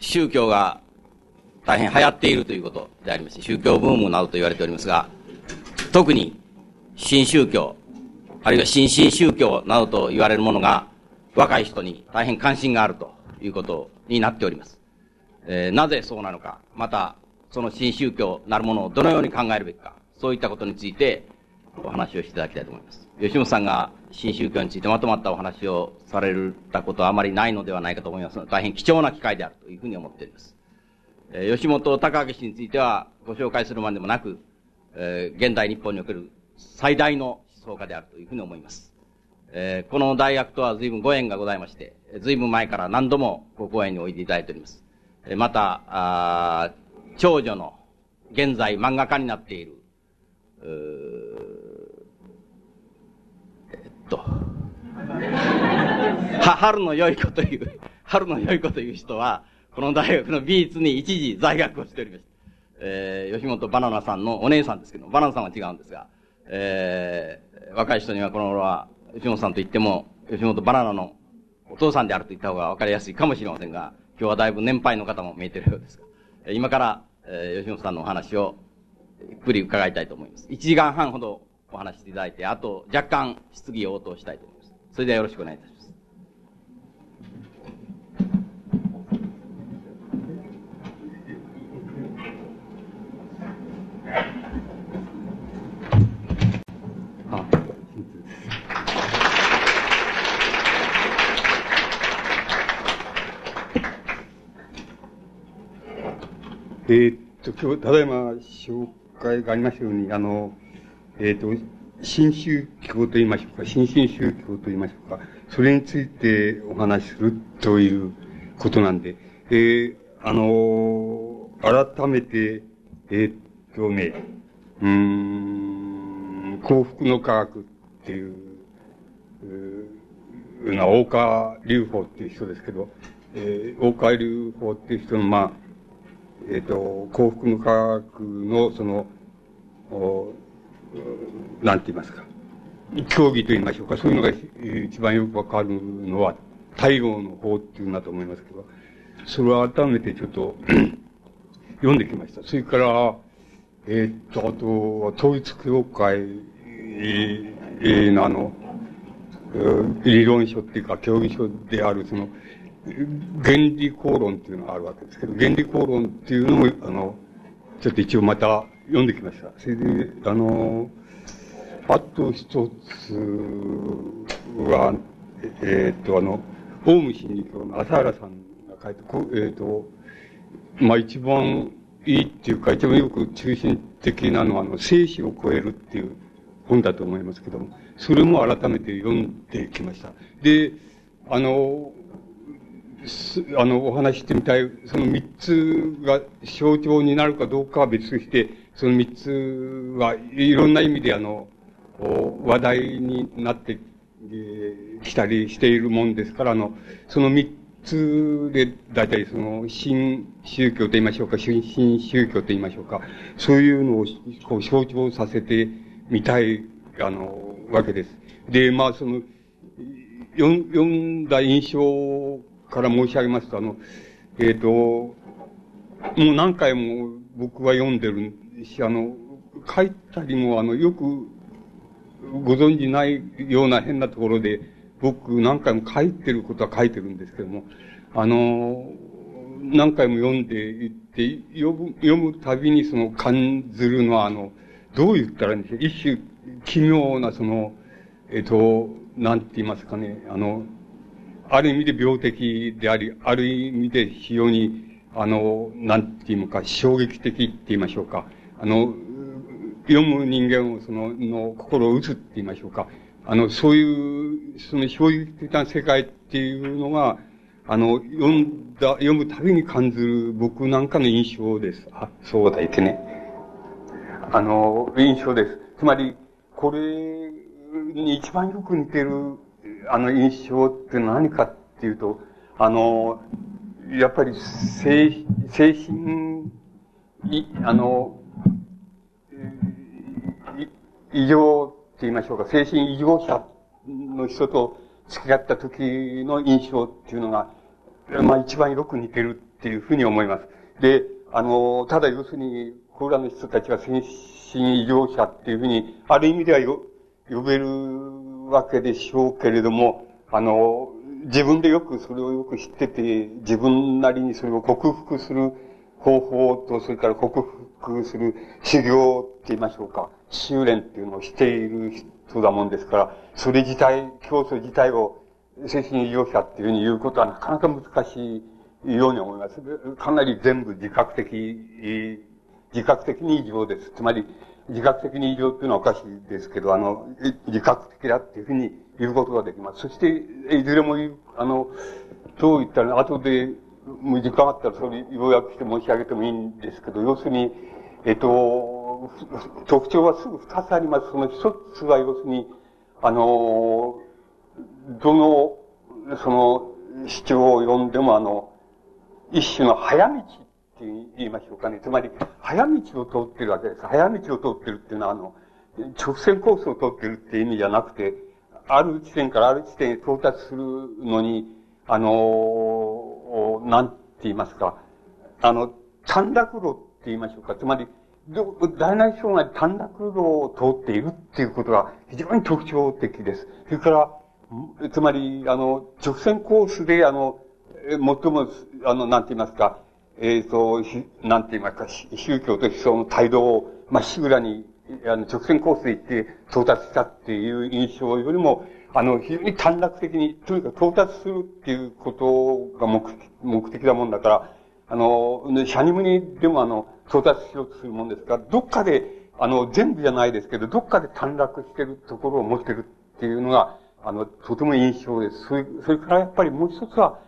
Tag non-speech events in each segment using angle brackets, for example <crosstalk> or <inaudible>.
宗教が大変流行っているということでありまして、宗教ブームなどと言われておりますが、特に新宗教、あるいは新進宗教などと言われるものが、若い人に大変関心があるということになっております。えー、なぜそうなのか、また、その新宗教なるものをどのように考えるべきか、そういったことについてお話をしていただきたいと思います。吉本さんが新宗教についてまとまったお話をされたことはあまりないのではないかと思います大変貴重な機会であるというふうに思っております。えー、吉本隆明氏についてはご紹介するまでもなく、えー、現代日本における最大の思想家であるというふうに思います。えー、この大学とは随分ご縁がございまして、随分前から何度もご講演においていただいております。えー、また、あ長女の現在漫画家になっている、と、は、春の良い子という、春の良い子という人は、この大学の美術に一時在学をしておりました。えー、吉本バナナさんのお姉さんですけど、バナナさんは違うんですが、えー、若い人にはこの頃は、吉本さんと言っても、吉本バナナのお父さんであると言った方が分かりやすいかもしれませんが、今日はだいぶ年配の方も見えてるようですが、今から、えー、吉本さんのお話をゆっくり伺いたいと思います。1時間半ほどお話していただいて、あと若干質疑応答したいと思います。それではよろしくお願いいたします。えー、っと、今日、ただいま紹介がありましたように、あの、えー、っと、新宗教と言いましょうか、新進宗教と言いましょうか、それについてお話しするということなんで、えー、あの、改めて、えー、っとね、うん、幸福の科学っていう、うな、大川隆法っていう人ですけど、えー、大川隆法っていう人の、まあ、えっ、ー、と、幸福の科学の、その、おなんて言いますか、競技と言いましょうか、そういうのが一番よくわかるのは、太陽の法っていうんだと思いますけど、それを改めてちょっと <clears throat> 読んできました。それから、えっ、と、あとは統一教会、えー、の。あの、理論書っていうか、教義書である、その、原理公論っていうのがあるわけですけど、原理公論っていうのも、あの、ちょっと一応また読んできました。それで、あの、あと一つは、えー、っと、あの、オウム真理教の朝原さんが書いて、えー、っと、まあ一番いいっていうか、一番よく中心的なのは、あの、生死を超えるっていう本だと思いますけども、それも改めて読んできました。で、あの、あの、お話してみたい、その三つが象徴になるかどうかは別として、その三つはいろんな意味であの、話題になってきたりしているもんですから、あの、その三つで、大体その、新宗教と言いましょうか、新宗教と言いましょうか、そういうのをこう象徴させてみたい、あの、わけです。で、まあその、読んだ印象から申し上げますと、あの、えっ、ー、と、もう何回も僕は読んでるし、あの、書いたりも、あの、よくご存じないような変なところで、僕何回も書いてることは書いてるんですけども、あの、何回も読んでいって、読む、読むたびにその感ずるのは、あの、どう言ったらいいんでしょう。一種奇妙なその、えっ、と、なんて言いますかね、あの、ある意味で病的であり、ある意味で非常に、あの、なんて言うのか、衝撃的って言いましょうか。あの、読む人間を、その、の心を打つって言いましょうか。あの、そういう、その衝撃的な世界っていうのが、あの、読んだ、読むたびに感じる僕なんかの印象です。あ、そうだいてね。あの、印象です。つまり、これに一番よく似てるあの印象って何かっていうと、あの、やっぱり精、精神、い、あの、異常って言いましょうか、精神異常者の人と付き合った時の印象っていうのが、まあ一番よく似てるっていうふうに思います。で、あの、ただ要するに、コーラの人たちが先進医療者っていうふうに、ある意味ではよ、呼べるわけでしょうけれども、あの、自分でよくそれをよく知ってて、自分なりにそれを克服する方法と、それから克服する修行って言いましょうか、修練っていうのをしている人だもんですから、それ自体、教祖自体を精神医療者っていうふうに言うことはなかなか難しいように思います。かなり全部自覚的、自覚的に異常です。つまり、自覚的に異常っていうのはおかしいですけど、あの、自覚的だっていうふうに言うことができます。そして、いずれも言う、あの、そう言ったら、後で、もう時間あったらそれ要約して申し上げてもいいんですけど、要するに、えっと、特徴はすぐ二つあります。その一つは要するに、あの、どの、その、主張を読んでもあの、一種の早道って言いましょうかね。つまり、早道を通ってるわけです。早道を通ってるっていうのは、あの、直線コースを通ってるっていう意味じゃなくて、ある地点からある地点へ到達するのに、あの、なんて言いますか、あの、短絡路って言いましょうか。つまり、大内障害短絡路を通っているっていうことが非常に特徴的です。それから、つまり、あの、直線コースで、あの、最も、あの、なんて言いますか、えっ、ー、と、なんて言いますか、宗教と思想の態度をまっしぐらに、あの、直線コースで行って到達したっていう印象よりも、あの、非常に短絡的に、とにかく到達するっていうことが目目的だもんだから、あの、シャニムニでもあの、到達しようとするもんですから、どっかで、あの、全部じゃないですけど、どっかで短絡してるところを持ってるっていうのが、あの、とても印象です。それ、それからやっぱりもう一つは、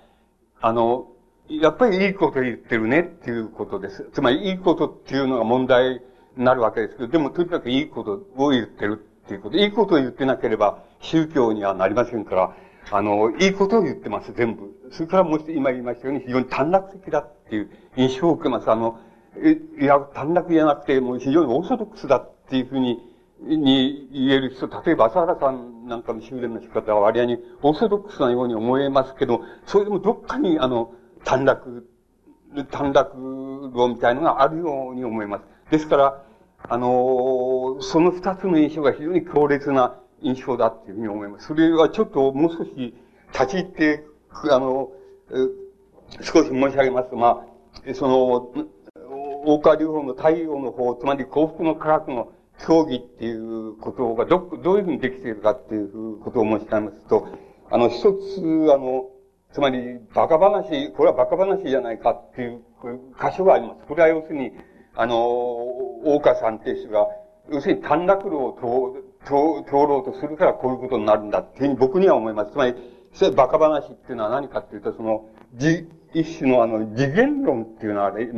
あの、やっぱりいいこと言ってるねっていうことです。つまりいいことっていうのが問題になるわけですけど、でもとにかくいいことを言ってるっていうこと。いいことを言ってなければ宗教にはなりませんから、あの、いいことを言ってます、全部。それからもう今言いましたように非常に短絡的だっていう印象を受けます。あの、いや、短絡じゃなくて、もう非常にオーソドックスだっていうふうに、に言える人、例えば朝原さんなんかの修練の仕方は割合にオーソドックスなように思えますけど、それでもどっかにあの、短絡、短絡論みたいのがあるように思います。ですから、あの、その二つの印象が非常に強烈な印象だっていうふうに思います。それはちょっともう少し立ち入って、あの、少し申し上げますと、まあ、その、大川流法の太陽の方、つまり幸福の科学の競技っていうことがど、どういうふうにできているかっていうことを申し上げますと、あの、一つ、あの、つまり、バカ話、これはバカ話じゃないかっていう箇所があります。これは要するに、あの、大川さんっていう人が、要するに短絡路を通ろうとするからこういうことになるんだっていうふうに僕には思います。つまり、それバカ話っていうのは何かっていうと、その、じ、一種のあの、次元論っていうのは、ね、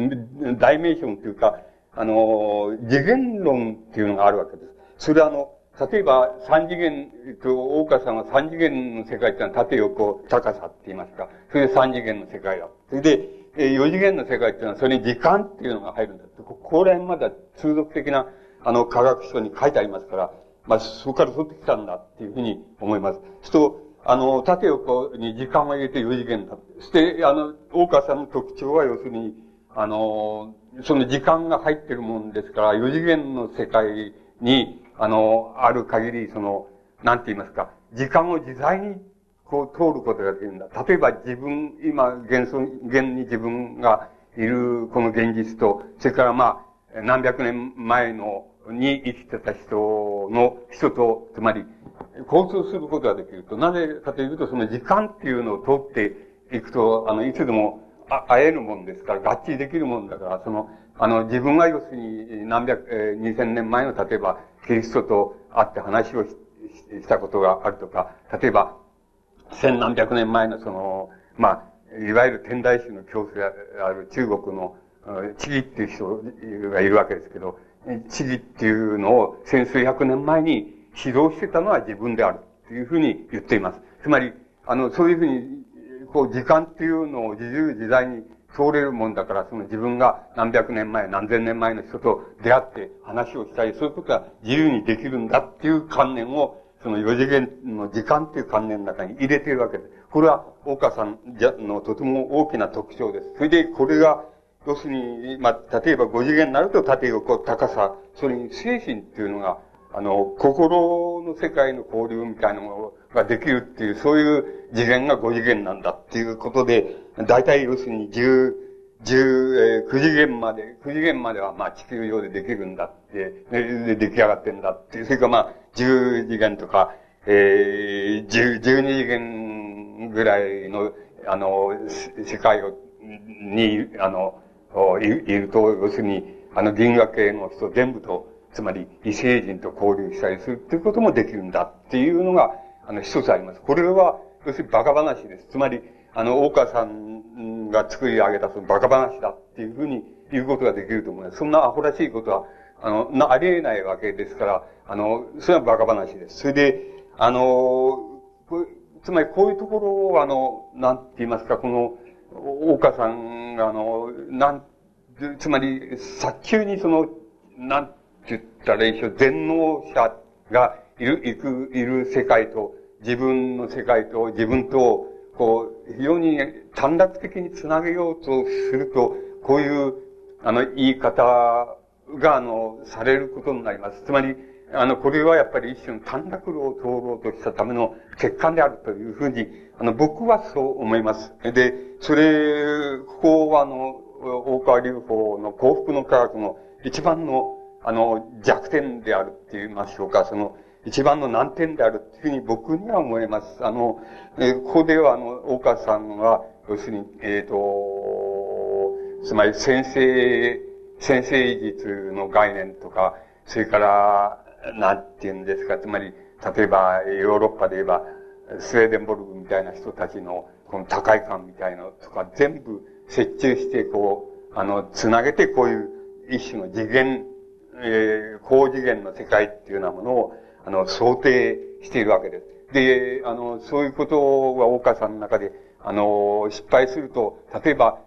大名称っていうか、あの、次元論っていうのがあるわけです。それはあの、例えば、三次元、と、大川さんは三次元の世界っていうのは縦横高さって言いますか。それで三次元の世界だ。それで、え四次元の世界っていうのは、それに時間っていうのが入るんだ。ここら辺まだ通俗的な、あの、科学書に書いてありますから、まあ、そこから取ってきたんだっていうふうに思います。すと、あの、縦横に時間を入れて四次元だ。そして、あの、大川さんの特徴は要するに、あの、その時間が入ってるもんですから、四次元の世界に、あの、ある限り、その、なんて言いますか、時間を自在にこう通ることができるんだ。例えば自分、今、現存、現に自分がいるこの現実と、それからまあ、何百年前の、に生きてた人の、人と、つまり、交通することができると。なぜかというと、その時間っていうのを通っていくと、あの、いつでも会えるもんですから、合致できるもんだから、その、あの、自分が要するに何百、えー、二千年前の例えば、キリストと会って話をしたことがあるとか、例えば、千何百年前のその、まあ、いわゆる天台宗の教祖である中国の、地義っていう人がいるわけですけど、地義っていうのを千数百年前に指導してたのは自分であるっていうふうに言っています。つまり、あの、そういうふうに、こう、時間っていうのを自由自在に通れるもんだから、その自分が何百年前、何千年前の人と出会って話をしたり、そういうことが自由にできるんだっていう観念を、その四次元の時間っていう観念の中に入れているわけです。これは、大川さんのとても大きな特徴です。それで、これが、要するに、まあ、例えば5次元になると縦横高さ、それに精神っていうのが、あの、心の世界の交流みたいなものができるっていう、そういう次元が5次元なんだっていうことで、大体要するに10、十、えー、9次元まで、9次元まではまあ地球上でできるんだって、で、出来上がってんだっていう、それからまあ10次元とか、えー、10、12次元ぐらいの、あの、世界を、に、あの、いると、要するに、あの銀河系の人全部と、つまり異星人と交流したりするっていうこともできるんだっていうのが、あの、一つあります。これは、要するにバカ話です。つまり、あの、大川さんが作り上げたそのバカ話だっていうふうに言うことができると思います。そんなアホらしいことは、あの、な、ありえないわけですから、あの、それはバカ話です。それで、あの、つまりこういうところを、あの、なんて言いますか、この、大川さんが、あの、なん、つまり、早急にその、なんて言ったらいいでしょう、全能者がいる、いく、いる世界と、自分の世界と、自分と、こう、非常に短絡的につなげようとすると、こういう、あの、言い方が、あの、されることになります。つまり、あの、これはやっぱり一種の短絡路を通ろうとしたための欠陥であるというふうに、あの、僕はそう思います。で、それ、ここはあの、大川隆法の幸福の科学の一番の、あの、弱点であるって言いましょうか、その、一番の難点であるというふうに僕には思います。あの、え、ここでは、あの、大川さんは、要するに、えっ、ー、と、つまり先生、先生術の概念とか、それから、なんて言うんですか、つまり、例えば、ヨーロッパで言えば、スウェーデンボルグみたいな人たちの、この高い感みたいなとか、全部折衷して、こう、あの、つなげて、こういう一種の次元、えー、高次元の世界っていうようなものを、あの、想定しているわけです。で、あの、そういうことが大川さんの中で、あの、失敗すると、例えば、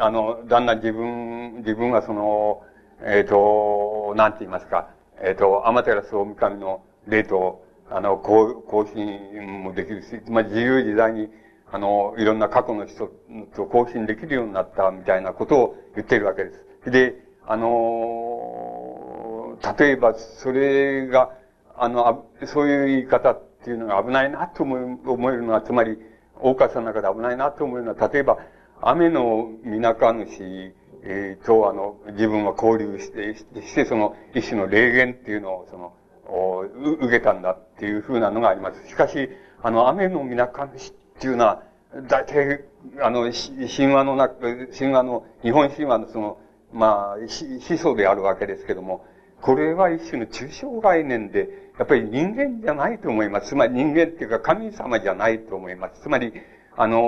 あの、だんだん自分、自分はその、えっ、ー、と、なんて言いますか、えっ、ー、と、アマテラス大神の霊と、あの、更新もできるし、まり自由自在に、あの、いろんな過去の人と更新できるようになったみたいなことを言ってるわけです。で、あの、例えば、それが、あの、そういう言い方っていうのが危ないなと思思えるのは、つまり、大川さんの中で危ないなと思えるのは、例えば、雨の皆か主、えー、と、あの、自分は交流して、して、その、一種の霊言っていうのを、その、お受けたんだっていうふうなのがあります。しかし、あの、雨の皆か主っていうのは、大体、あの、神話の中、神話の、日本神話のその、まあ、思想であるわけですけども、これは一種の抽象概念で、やっぱり人間じゃないと思います。つまり人間っていうか神様じゃないと思います。つまり、あの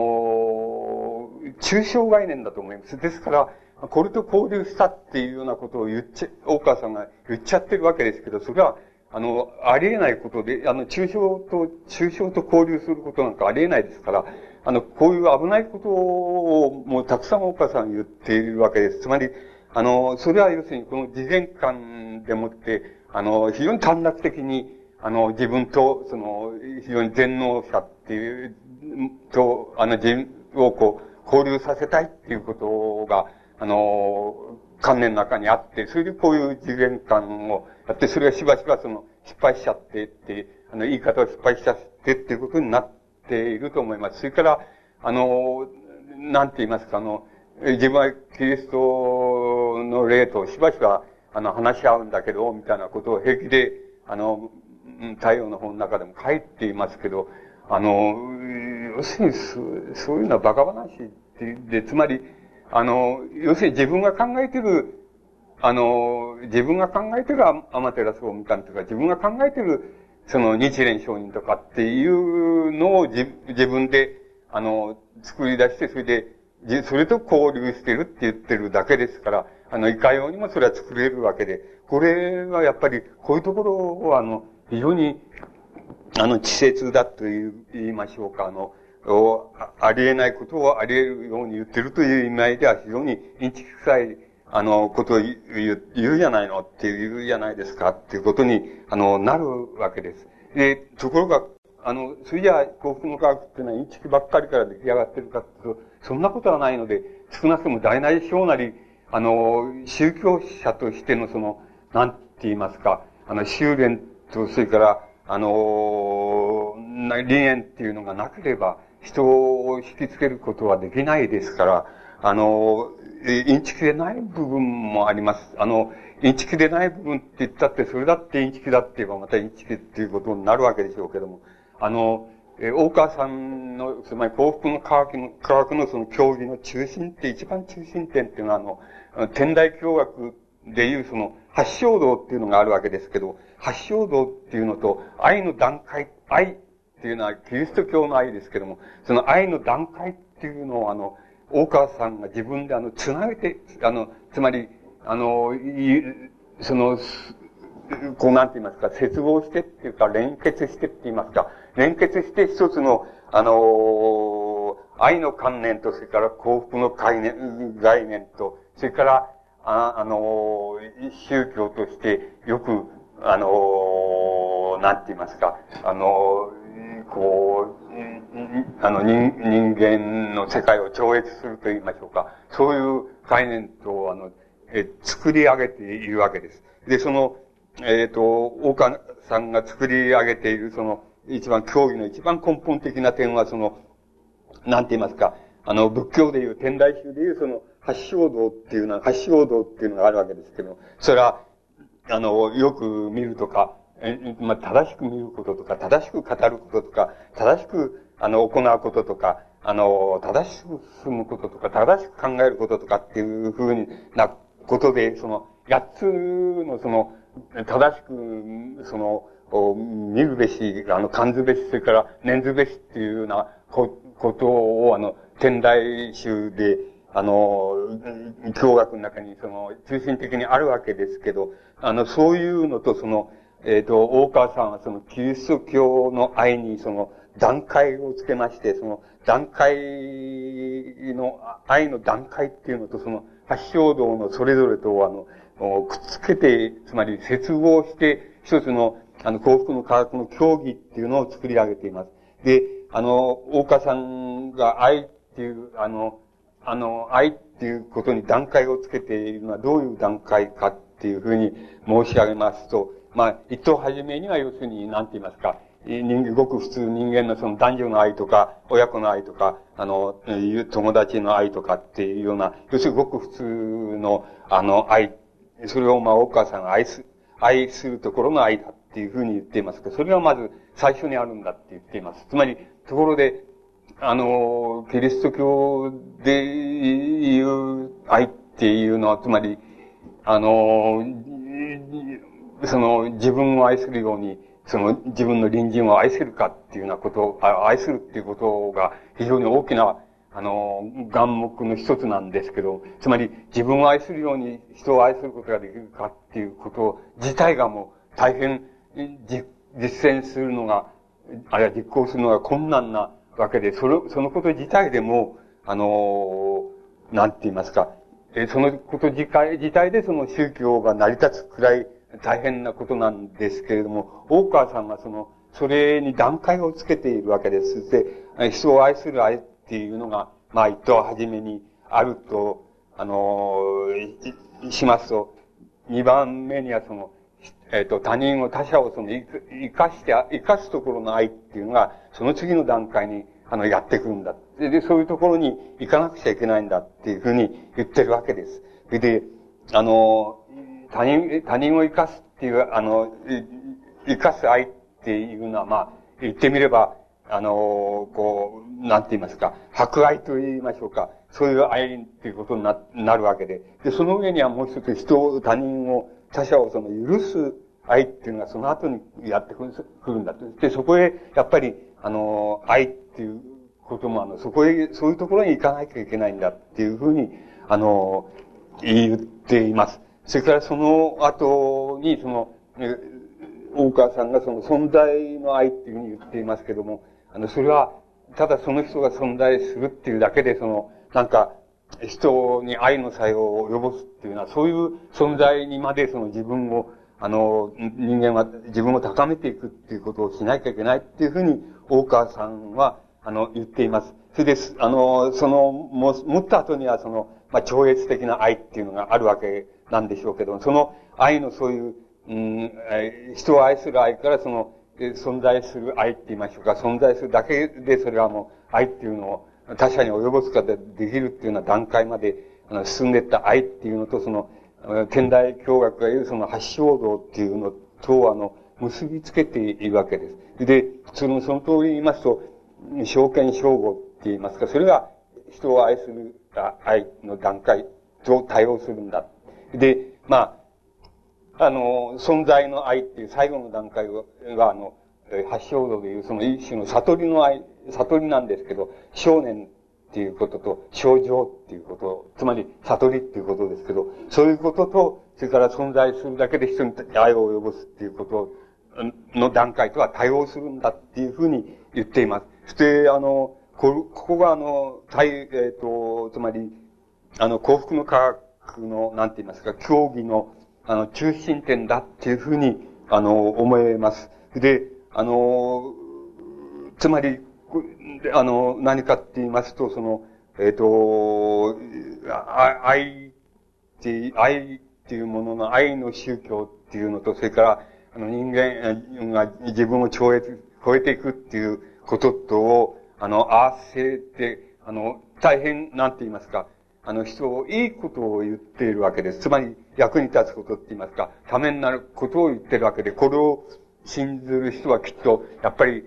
抽象概念だと思います。ですから、これと交流したっていうようなことを言っちゃ、大川さんが言っちゃってるわけですけど、それは、あの、ありえないことで、あの、抽象と、抽象と交流することなんかありえないですから、あの、こういう危ないことを、もうたくさん大川さん言っているわけです。つまり、あの、それは要するにこの次元間でもって、あの、非常に短絡的に、あの、自分と、その、非常に全能者っていう、と、あの、自分をこう、交流させたいっていうことが、あの、観念の中にあって、それでこういう次元間をやって、それがしばしばその、失敗しちゃってって、あの、言い方を失敗しちゃってっていうことになっていると思います。それから、あの、なんて言いますか、あの、自分はキリストの霊としばしば、あの、話し合うんだけど、みたいなことを平気で、あの、太陽の本の中でも書いていますけど、あの、要するにそういうのはバカ話で、つまり、あの、要するに自分が考えてる、あの、自分が考えてるアマテラスオミカンとか、自分が考えてる、その日蓮承人とかっていうのを自分で、あの、作り出して、それでそれと交流してるって言ってるだけですから、あの、いかようにもそれは作れるわけで、これはやっぱり、こういうところは、あの、非常に、あの、稚拙だと言いましょうか、あの、ありえないことをあり得るように言ってるという意味合いでは非常にインチキ臭い、あの、ことを言う、言うじゃないのっていう言うじゃないですかっていうことに、あの、なるわけです。で、ところが、あの、それじゃあ幸福の科学っていうのはインチキばっかりから出来上がってるかっていうと、そんなことはないので、少なくとも大なり小なり、あの、宗教者としてのその、なんて言いますか、あの、修練と、それから、あの、理念っていうのがなければ、人を引きつけることはできないですから、あの、インチキでない部分もあります。あの、インチキでない部分って言ったって、それだってインチキだって言えばまたインチキっていうことになるわけでしょうけども、あの、え大川さんの、つまり幸福の科学の、科学のその競技の中心って、一番中心点っていうのは、あの、天台教学でいうその、発祥道っていうのがあるわけですけど、発祥道っていうのと、愛の段階、愛っていうのはキリスト教の愛ですけども、その愛の段階っていうのを、あの、大川さんが自分であの、つなげて、あの、つまり、あの、その、こうなんて言いますか、接合してっていうか、連結してって言いますか、連結して一つの、あのー、愛の観念と、それから幸福の概念、概念と、それから、あ、あのー、宗教としてよく、あの、なんて言いますか、あのこう、あの人、人間の世界を超越すると言いましょうか。そういう概念と、あの、え、作り上げているわけです。で、その、えっ、ー、と、大川さんが作り上げている、その、一番、教義の一番根本的な点は、その、なんて言いますか、あの、仏教でいう、天台宗でいう、その、発祥道っていうのは、発祥道っていうのがあるわけですけど、それは、あの、よく見るとか、え、まあ、正しく見ることとか、正しく語ることとか、正しく、あの、行うこととか、あの、正しく進むこととか、正しく考えることとかっていうふうなことで、その、八つの、その、正しく、その、見るべし、あの、感ずべし、それから念ずべしっていうようなことを、あの、天台宗で、あの、教学の中に、その、中心的にあるわけですけど、あの、そういうのと、その、えっ、ー、と、大川さんはその、キリスト教の愛に、その、段階をつけまして、その、段階の、愛の段階っていうのと、その、発祥道のそれぞれと、あの、くっつけて、つまり接合して、一つの、あの、幸福の科学の競技っていうのを作り上げています。で、あの、大川さんが愛っていう、あの、あの、愛っていうことに段階をつけているのはどういう段階かっていうふうに申し上げますと、まあ、一等初めには要するに、なんて言いますか、人、ごく普通人間のその男女の愛とか、親子の愛とか、あの、友達の愛とかっていうような、要するにごく普通の、あの、愛、それをまあ、お母さんが愛す、愛するところの愛だっていうふうに言っていますけど、それがまず最初にあるんだって言っています。つまり、ところで、あの、キリスト教でいう愛っていうのは、つまり、あの、その自分を愛するように、その自分の隣人を愛せるかっていうようなことを、愛するっていうことが非常に大きな、あの、願目の一つなんですけど、つまり自分を愛するように人を愛することができるかっていうこと自体がもう大変実践するのが、あるいは実行するのが困難なわけで、その、そのこと自体でも、あの、なんて言いますか、そのこと自体自体でその宗教が成り立つくらい大変なことなんですけれども、大川さんはその、それに段階をつけているわけです。で、人を愛する愛っていうのが、まあ一等初めにあると、あの、しますと、二番目にはその、えっ、ー、と、他人を他者をその、生かして、生かすところの愛っていうのが、その次の段階に、あの、やってくるんだ。で、でそういうところに行かなくちゃいけないんだっていうふうに言ってるわけです。で、あの、他人、他人を生かすっていう、あの、生かす愛っていうのは、まあ、言ってみれば、あの、こう、なんて言いますか、博愛と言いましょうか。そういう愛っていうことにななるわけで。で、その上にはもう一つ人を、他人を、他者をその許す愛っていうのがその後にやってくるんだと。で、そこへ、やっぱり、あの、愛っていうことも、あの、そこへ、そういうところに行かなきゃいけないんだっていうふうに、あの、言っています。それからその後に、その、大川さんがその存在の愛っていうふうに言っていますけども、あの、それは、ただその人が存在するっていうだけで、その、なんか、人に愛の作用を及ぼすっていうのは、そういう存在にまでその自分を、あの、人間は自分を高めていくっていうことをしなきゃいけないっていうふうに、大川さんは、あの、言っています。それです、あの、その、も、持った後には、その、まあ、超越的な愛っていうのがあるわけなんでしょうけど、その愛のそういう、うん、人を愛する愛からその、存在する愛って言いましょうか、存在するだけでそれはもう愛っていうのを他者に及ぼすことができるっていうような段階まであの進んでいった愛っていうのと、その、天台教学が言うその発祥道っていうのと、あの、結びつけているわけです。で、その、その通り言いますと、証券称号って言いますか、それが人を愛する愛の段階と対応するんだ。で、まあ、あの、存在の愛っていう最後の段階は、あの、発祥度でいうその一種の悟りの愛、悟りなんですけど、少年っていうことと、症状っていうこと、つまり悟りっていうことですけど、そういうことと、それから存在するだけで人に愛を及ぼすっていうことの段階とは対応するんだっていうふうに言っています。そして、あの、こ、ここがあの、対、えっ、ー、と、つまり、あの、幸福の科学の、なんて言いますか、競技の、あの、中心点だっていうふうに、あの、思えます。で、あの、つまり、あの、何かって言いますと、その、えっ、ー、と、愛って、愛っていうものの愛の宗教っていうのと、それから、あの、人間が自分を超越、超えていくっていうこととを、あの、合わせて、あの、大変、なんて言いますか、あの、人をいいことを言っているわけです。つまり、役に立つことって言いますか、ためになることを言ってるわけで、これを信ずる人はきっと、やっぱり、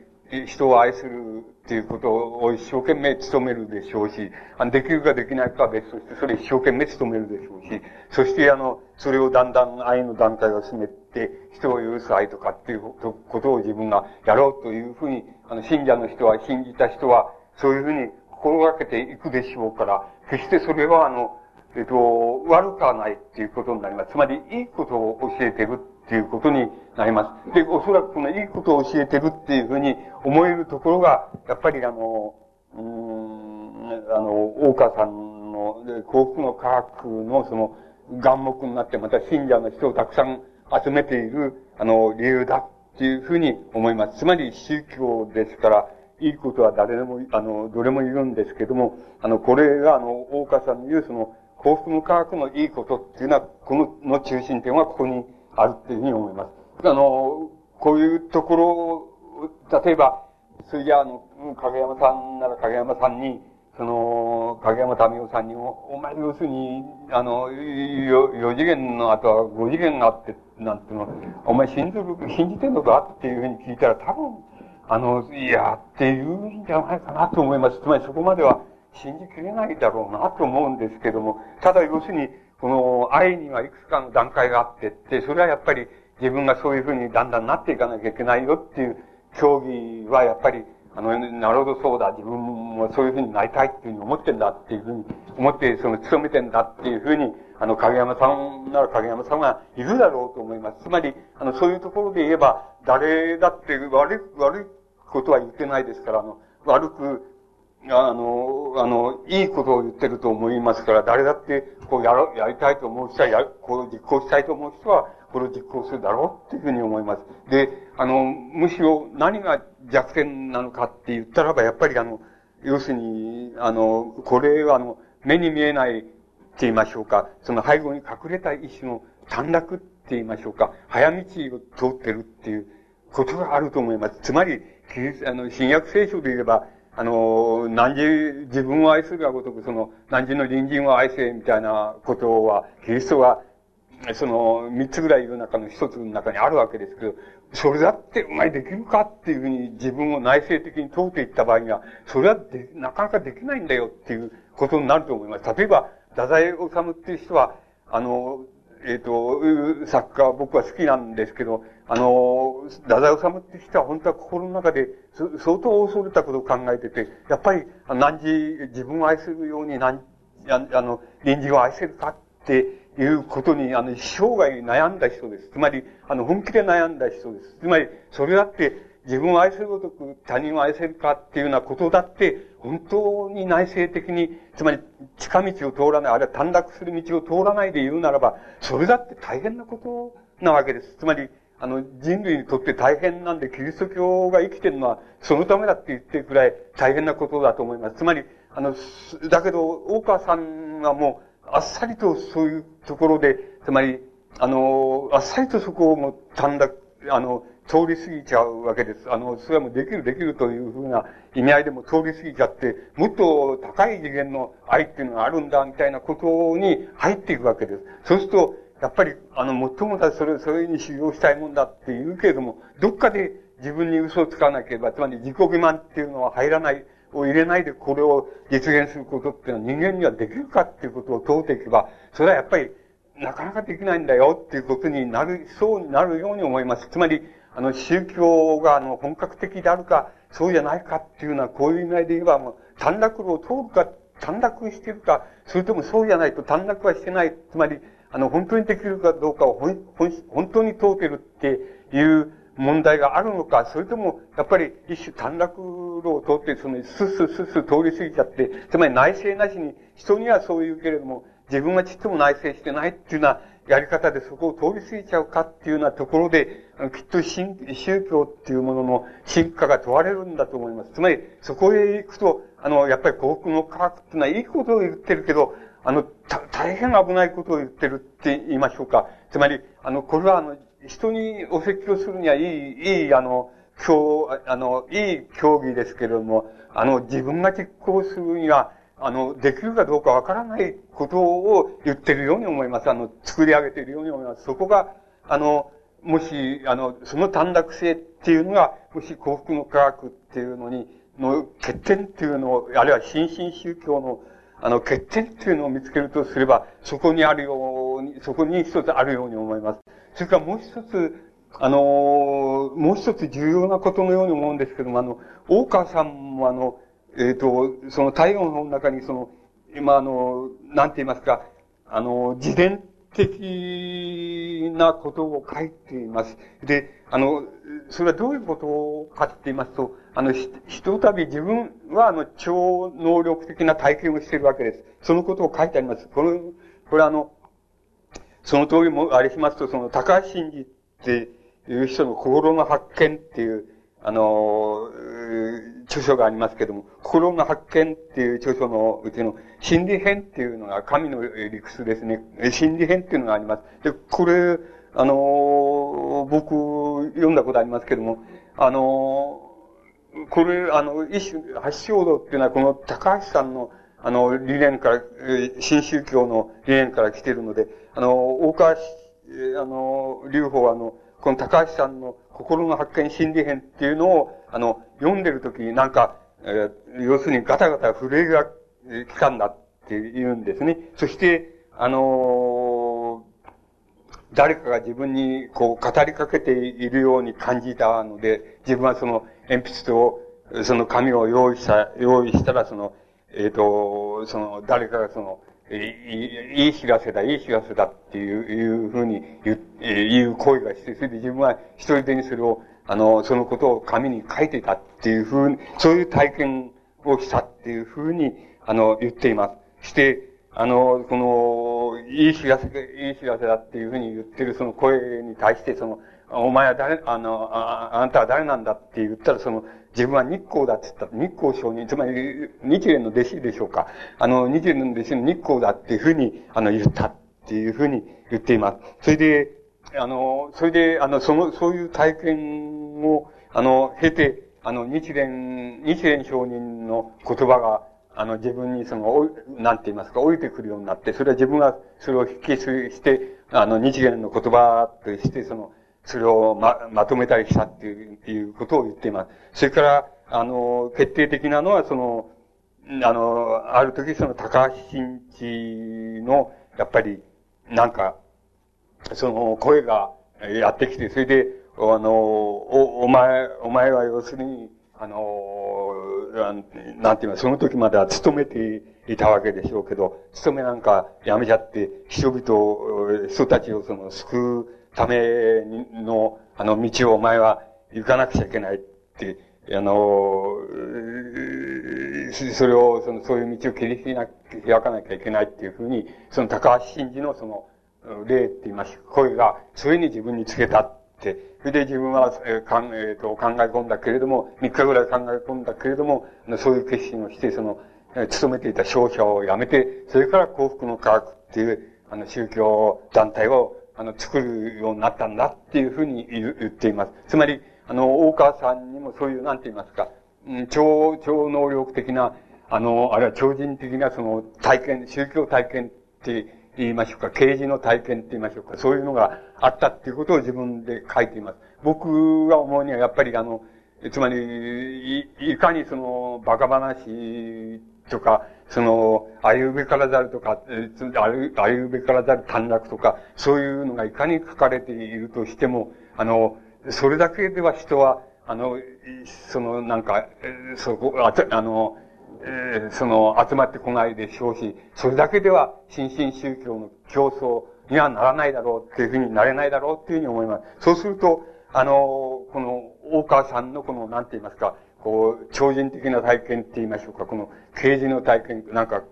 人を愛するっていうことを一生懸命努めるでしょうし、できるかできないかは別として、それ一生懸命努めるでしょうし、そしてあの、それをだんだん愛の段階を進めて、人を許す愛とかっていうことを自分がやろうというふうに、あの、信者の人は、信じた人は、そういうふうに心がけていくでしょうから、決してそれはあの、えっと、悪くはないっていうことになります。つまり、いいことを教えてるっていうことになります。で、おそらくこのいいことを教えてるっていうふうに思えるところが、やっぱりあの、うん、あの、大川さんの幸福の科学のその、眼目になって、また信者の人をたくさん集めている、あの、理由だっていうふうに思います。つまり宗教ですから、いいことは誰でも、あの、どれも言うんですけども、あの、これが、あの、大川さんの言う、その、幸福の科学のいいことっていうのは、この、の中心点はここにあるっていうふうに思います。あの、こういうところを、例えば、それじゃあの、影山さんなら影山さんに、その、影山民夫さんにも、お前要するに、あの、4次元の後は5次元があって、なんていうの、お前信じる、信じてんのかっていうふうに聞いたら多分、あの、いや、っていうんじゃないかなと思います。つまりそこまでは信じきれないだろうなと思うんですけども、ただ要するに、この愛にはいくつかの段階があってって、それはやっぱり自分がそういうふうにだんだんなっていかなきゃいけないよっていう競技はやっぱり、あの、なるほどそうだ、自分もそういうふうになりたいっていうふうに思ってんだっていうふうに思って、その、努めてんだっていうふうに、あの、影山さんなら影山さんがいるだろうと思います。つまり、あの、そういうところで言えば、誰だって悪い、悪いことは言ってないですから、あの、悪くあの、あの、いいことを言ってると思いますから、誰だって、こうやろ、やりたいと思う人は、や、こう実行したいと思う人は、これを実行するだろうっていうふうに思います。で、あの、むしろ何が弱点なのかって言ったらば、やっぱりあの、要するに、あの、これはあの、目に見えないって言いましょうか、その背後に隠れた一種の短絡って言いましょうか、早道を通ってるっていうことがあると思います。つまり、あの、新約聖書で言えば、あの、何時、自分を愛するがごとく、その、何時の隣人を愛せ、みたいなことは、キリストが、その、三つぐらいいる中の一つの中にあるわけですけど、それだってうまいできるかっていうふうに自分を内省的に問うていった場合には、それはで、なかなかできないんだよっていうことになると思います。例えば、太宰治っていう人は、あの、えっ、ー、と、作家僕は好きなんですけど、あの、太宰治っていう人は本当は心の中で相当恐れたことを考えてて、やっぱり何時自分を愛するように何、あの、隣人を愛せるかっていうことに、あの、生涯悩んだ人です。つまり、あの、本気で悩んだ人です。つまり、それだって、自分を愛するごとく他人を愛せるかっていうようなことだって、本当に内省的に、つまり近道を通らない、あるいは短絡する道を通らないで言うならば、それだって大変なことなわけです。つまり、あの、人類にとって大変なんで、キリスト教が生きてるのは、そのためだって言ってるくらい大変なことだと思います。つまり、あの、だけど、大川さんはもう、あっさりとそういうところで、つまり、あの、あっさりとそこをもう短絡、あの、通り過ぎちゃうわけです。あの、それはもうできるできるというふうな意味合いでも通り過ぎちゃって、もっと高い次元の愛っていうのがあるんだ、みたいなことに入っていくわけです。そうすると、やっぱり、あの、最もだ、それ、それに修行したいもんだって言うけれども、どっかで自分に嘘をつかなければ、つまり自己欺瞞っていうのは入らない、を入れないでこれを実現することっていうのは人間にはできるかっていうことを問うていけば、それはやっぱりなかなかできないんだよっていうことになる、そうになるように思います。つまり、あの、宗教が、あの、本格的であるか、そうじゃないかっていうのは、こういう意味合いで言えば、もう、短絡路を通るか、短絡してるか、それともそうじゃないと短絡はしてない。つまり、あの、本当にできるかどうかを本本当に問うてるっていう問題があるのか、それとも、やっぱり一種短絡路を通って、その、スッスッスス通り過ぎちゃって、つまり内省なしに、人にはそう言うけれども、自分はちっとも内省してないっていうようなやり方でそこを通り過ぎちゃうかっていうようなところで、きっと宗教っていうものの進化が問われるんだと思います。つまり、そこへ行くと、あの、やっぱり幸福の科学っていうのはいいことを言ってるけど、あの、大変危ないことを言ってるって言いましょうか。つまり、あの、これはあの、人にお説教するにはいい、いい、あの、競、あの、いい競技ですけれども、あの、自分が実行するには、あの、できるかどうかわからないことを言ってるように思います。あの、作り上げているように思います。そこが、あの、もし、あの、その短絡性っていうのが、もし幸福の科学っていうのに、の欠点っていうのを、あるいは新進宗教の、あの、欠点っていうのを見つけるとすれば、そこにあるように、そこに一つあるように思います。それからもう一つ、あの、もう一つ重要なことのように思うんですけども、あの、大川さんもあの、えっ、ー、と、その太陽の中にその、今あの、なんて言いますか、あの、自伝的なことを書いています。で、あの、それはどういうことかって言いますと、あの、ひ、ひとたび自分はあの、超能力的な体験をしているわけです。そのことを書いてあります。この、これあの、その通りもあれしますと、その、高橋真治っていう人の心の発見っていう、あの、著書がありますけども、心の発見っていう著書のうちの心理編っていうのが神の理屈ですね。心理編っていうのがあります。で、これ、あの、僕、読んだことありますけども、あの、これ、あの、一種、発祥道っていうのはこの高橋さんの、あの、理念から、新宗教の理念から来てるので、あの、大川、あの、流法はあの、この高橋さんの心の発見心理編っていうのを、あの、読んでるときになんか、えー、要するにガタガタ震えが来たんだって言うんですね。そして、あのー、誰かが自分にこう語りかけているように感じたので、自分はその鉛筆とその紙を用意した、用意したらその、えっ、ー、と、その誰かがその、いい知らせだ、いい知らせだっていう、いうふうに言う、声がして、それで自分は一人でにそれを、あの、そのことを紙に書いていたっていうふうに、そういう体験をしたっていうふうに、あの、言っています。して、あの、この、いい知らせ、いい知らせだっていうふうに言ってるその声に対して、その、お前は誰、あの、ああんたは誰なんだって言ったら、その、自分は日光だって言った、日光上人、つまり、日蓮の弟子でしょうか。あの、日蓮の弟子の日光だっていうふうに、あの、言ったっていうふうに言っています。それで、あの、それで、あの、その、そういう体験を、あの、経て、あの、日蓮、日蓮上人の言葉が、あの、自分にその、なんて言いますか、降りてくるようになって、それは自分がそれを引き継して、あの、日蓮の言葉として、その、それをま、まとめたりしたっていう、いうことを言っています。それから、あの、決定的なのは、その、あの、ある時その高橋新地の、やっぱり、なんか、その声がやってきて、それで、あの、お、お前、お前は要するに、あの、なんて言いますその時までは勤めていたわけでしょうけど、勤めなんかやめちゃって、人々、人たちをその救うための、あの、道をお前は行かなくちゃいけないって、あの、それを、その、そういう道を切り開かなきゃいけないっていうふうに、その高橋真治のその、霊って言います。声が、それに自分につけたって、それで自分は、えーかんえーと、考え込んだけれども、3日ぐらい考え込んだけれども、そういう決心をして、その、勤めていた商社を辞めて、それから幸福の科学っていう、あの、宗教団体を、あの、作るようになったんだっていうふうに言っています。つまり、あの、大川さんにもそういう、なんて言いますか、うん、超、超能力的な、あの、あるいは超人的なその体験、宗教体験って言いましょうか、刑事の体験って言いましょうか、そういうのがあったっていうことを自分で書いています。僕が思うにはやっぱりあの、つまり、い、いかにその、バカ話とか、その、あいうべからざるとか、ある、あいうべからざる短絡とか、そういうのがいかに書かれているとしても、あの、それだけでは人は、あの、その、なんか、そこ、ああの、えー、その、集まってこないでしょうし、それだけでは、新進宗教の競争にはならないだろうっていうふうになれないだろうっていうふうに思います。そうすると、あの、この、大川さんのこの、なんて言いますか、こう、超人的な体験って言いましょうか、この、刑事の体験、なんか、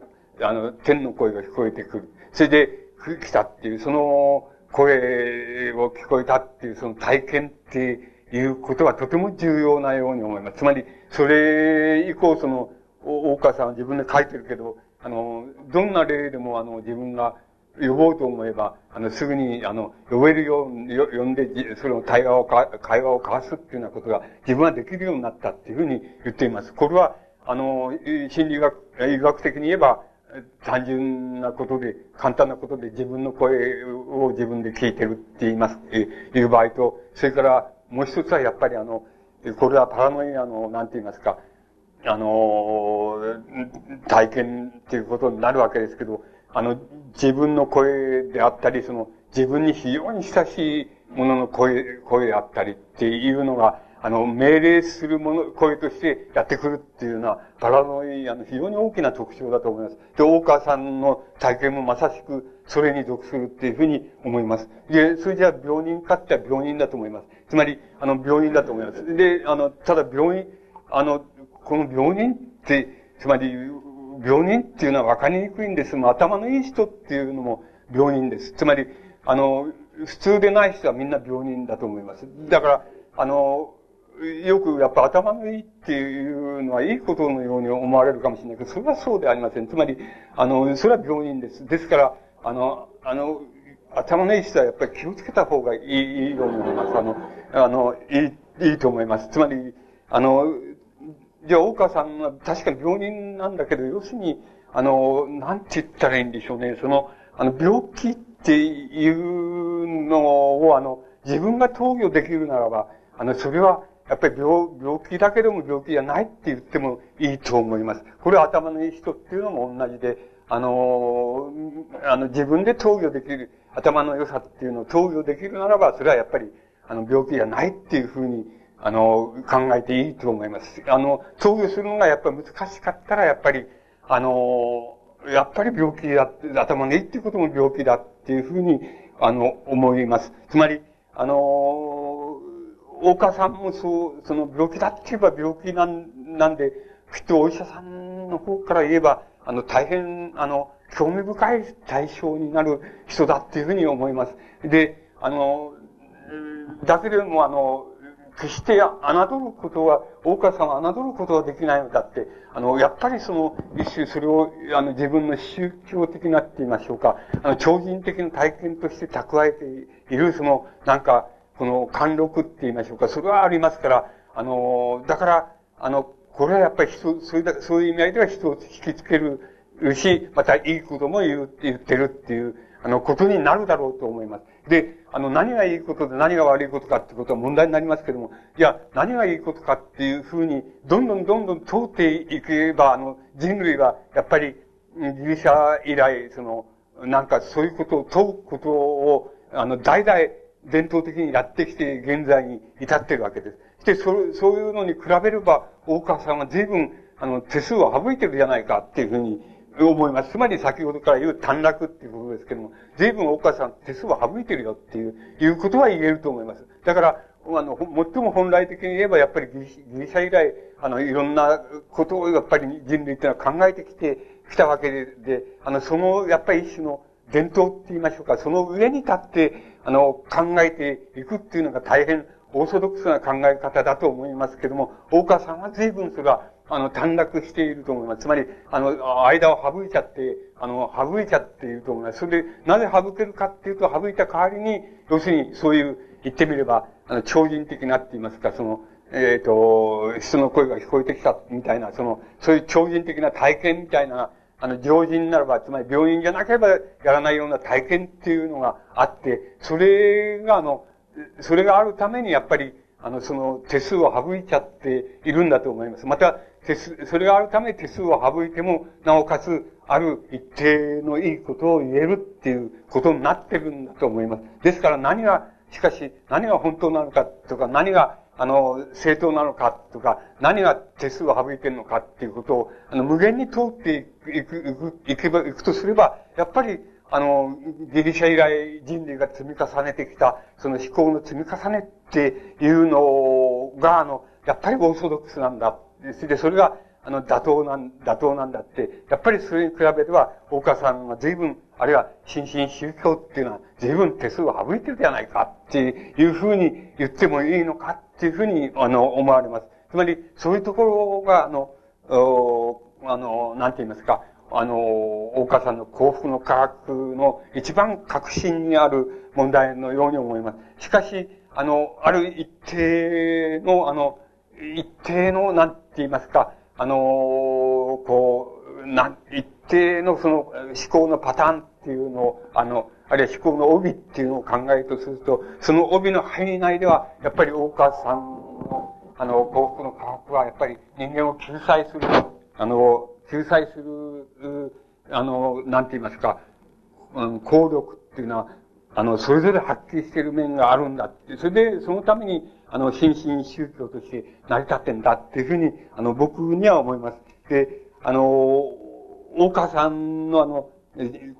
あの、天の声が聞こえてくる。それで、来たっていう、その、声を聞こえたっていう、その体験っていうことはとても重要なように思います。つまり、それ以降、その、大川さんは自分で書いてるけど、あの、どんな例でも、あの、自分が呼ぼうと思えば、あの、すぐに、あの、呼べるように、呼んで、その対話をか、会話を交わすっていうようなことが自分はできるようになったっていうふうに言っています。これは、あの、心理学、医学的に言えば、単純なことで、簡単なことで自分の声を自分で聞いてるって言います、いう場合と、それからもう一つはやっぱりあの、これはパラノイアの、なんて言いますか、あの、体験っていうことになるわけですけど、あの、自分の声であったり、その、自分に非常に親しいものの声、声であったりっていうのが、あの、命令するもの、声としてやってくるっていうのは、パラノイアの非常に大きな特徴だと思います。で、大川さんの体験もまさしくそれに属するっていうふうに思います。で、それじゃあ病人かっては病人だと思います。つまり、あの、病人だと思います。で、あの、ただ病院、あの、この病人って、つまり、病人っていうのは分かりにくいんです。頭のいい人っていうのも病人です。つまり、あの、普通でない人はみんな病人だと思います。だから、あの、よくやっぱ頭のいいっていうのはいいことのように思われるかもしれないけど、それはそうではありません。つまり、あの、それは病人です。ですから、あの、あの、頭のいい人はやっぱり気をつけた方がいい、いいように思います。あの、あの、いい、いいと思います。つまり、あの、じゃあ、大川さんは確かに病人なんだけど、要するに、あの、なんて言ったらいいんでしょうね。その、あの、病気っていうのを、あの、自分が投与できるならば、あの、それは、やっぱり病、病気だけでも病気じゃないって言ってもいいと思います。これは頭のいい人っていうのも同じで、あの、あの、自分で投与できる、頭の良さっていうのを投与できるならば、それはやっぱり、あの、病気じゃないっていうふうに、あの、考えていいと思います。あの、投与するのがやっぱり難しかったら、やっぱり、あの、やっぱり病気だって、頭のいいっていうことも病気だっていうふうに、あの、思います。つまり、あの、大川さんもそう、その病気だって言えば病気なん、なんで、きっとお医者さんの方から言えば、あの、大変、あの、興味深い対象になる人だっていうふうに思います。で、あの、だけでも、あの、決して侮ることは、大川さんは侮ることはできないのだって、あの、やっぱりその、一種それを、あの、自分の宗教的なって言いましょうか、あの、超人的な体験として蓄えている、その、なんか、この、貫禄って言いましょうか、それはありますから、あの、だから、あの、これはやっぱり人、そういう、そういう意味合いでは人を引きつけるし、またいいことも言う、言ってるっていう、あの、ことになるだろうと思います。で、あの、何がいいことで何が悪いことかってことは問題になりますけども、いや、何がいいことかっていうふうに、どんどんどんどん通っていけば、あの、人類は、やっぱり、ギリシャ以来、その、なんかそういうことを問うことを、あの、代々伝統的にやってきて、現在に至ってるわけです。で、そ、そういうのに比べれば、大川さんは随分、あの、手数を省いてるじゃないかっていうふうに思います。つまり先ほどから言う短絡っていうことですけども、随分大川さん手数を省いてるよっていう、いうことは言えると思います。だから、あの、最も本来的に言えば、やっぱりギリシャ以来、あの、いろんなことをやっぱり人類っていうのは考えてきて、きたわけで、で、あの、その、やっぱり一種の、伝統って言いましょうか、その上に立って、あの、考えていくっていうのが大変オーソドックスな考え方だと思いますけども、大川さんは随分それは、あの、短絡していると思います。つまり、あの、間を省いちゃって、あの、省いちゃっていると思います。それで、なぜ省けるかっていうと、省いた代わりに、要するに、そういう、言ってみれば、あの、超人的なって言いますか、その、えっ、ー、と、人の声が聞こえてきたみたいな、その、そういう超人的な体験みたいな、あの、常人ならば、つまり病院じゃなければやらないような体験っていうのがあって、それが、あの、それがあるために、やっぱり、あの、その手数を省いちゃっているんだと思います。また、手数、それがあるため手数を省いても、なおかつ、ある一定のいいことを言えるっていうことになってるんだと思います。ですから何が、しかし、何が本当なのかとか、何が、あの、正当なのかとか、何が手数を省いてるのかっていうことを、あの、無限に通っていく、いく、いけば、いくとすれば、やっぱり、あの、ギリシャ以来人類が積み重ねてきた、その思考の積み重ねっていうのが、あの、やっぱりオーソドックスなんだ。それで、それが、あの、妥当なん、妥当なんだって、やっぱりそれに比べては、大川さんが随分、あるいは新進宗教っていうのは随分手数を省いてるじゃないかっていうふうに言ってもいいのかっていうふうに、あの、思われます。つまり、そういうところが、あの、あの、なんて言いますか、あの、大川さんの幸福の科学の一番核心にある問題のように思います。しかし、あの、ある一定の、あの、一定の、なんて言いますか、あの、こう、なん、一定のその思考のパターンっていうのを、あの、あるいは思考の帯っていうのを考えるとすると、その帯の範囲内では、やっぱり大川さんの、あの、幸福の科学は、やっぱり人間を救済する、あの、救済する、あの、なんて言いますか、うん、効力っていうのは、あの、それぞれ発揮している面があるんだって。それで、そのために、あの、新進宗教として成り立ってんだっていうふうに、あの、僕には思います。で、あの、大川さんのあの、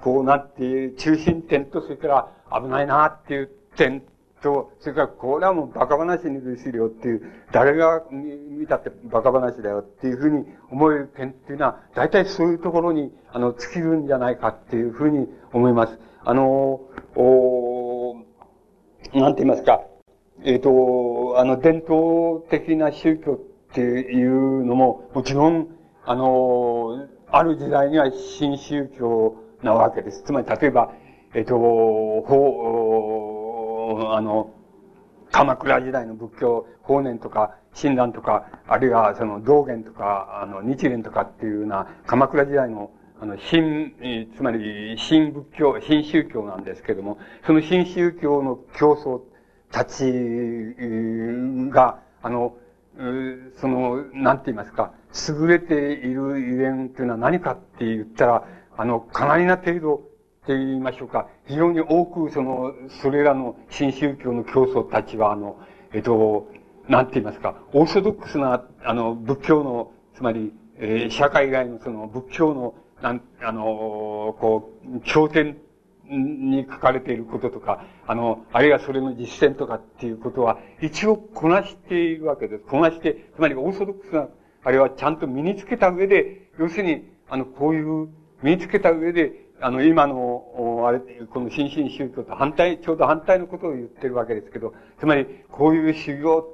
こうなって、中心点と、それから危ないなっていう点と、それからこれはもうバカ話に類するよっていう、誰が見たってバカ話だよっていうふうに思える点っていうのは、大体そういうところに、あの、尽きるんじゃないかっていうふうに思います。あの、おなんて言いますか、えっ、ー、と、あの、伝統的な宗教っていうのも、もちろん、あの、ある時代には新宗教なわけです。つまり、例えば、えっ、ー、と、ほあの、鎌倉時代の仏教、法然とか、親鸞とか、あるいはその道元とか、あの、日蓮とかっていうような、鎌倉時代の、あの、新、つまり、新仏教、新宗教なんですけども、その新宗教の競争たちが、あの、その、なんて言いますか、優れているゆえんというのは何かって言ったら、あの、かなりな程度、って言いましょうか、非常に多くその、それらの新宗教の教祖たちは、あの、えっと、なんて言いますか、オーソドックスな、あの、仏教の、つまり、えー、社会外のその仏教の、なん、あの、こう、経典に書かれていることとか、あの、あるいはそれの実践とかっていうことは、一応こなしているわけです。こなして、つまりオーソドックスな、あれはちゃんと身につけた上で、要するに、あの、こういう、身につけた上で、あの、今の、あれ、この新進宗教と反対、ちょうど反対のことを言ってるわけですけど、つまり、こういう修行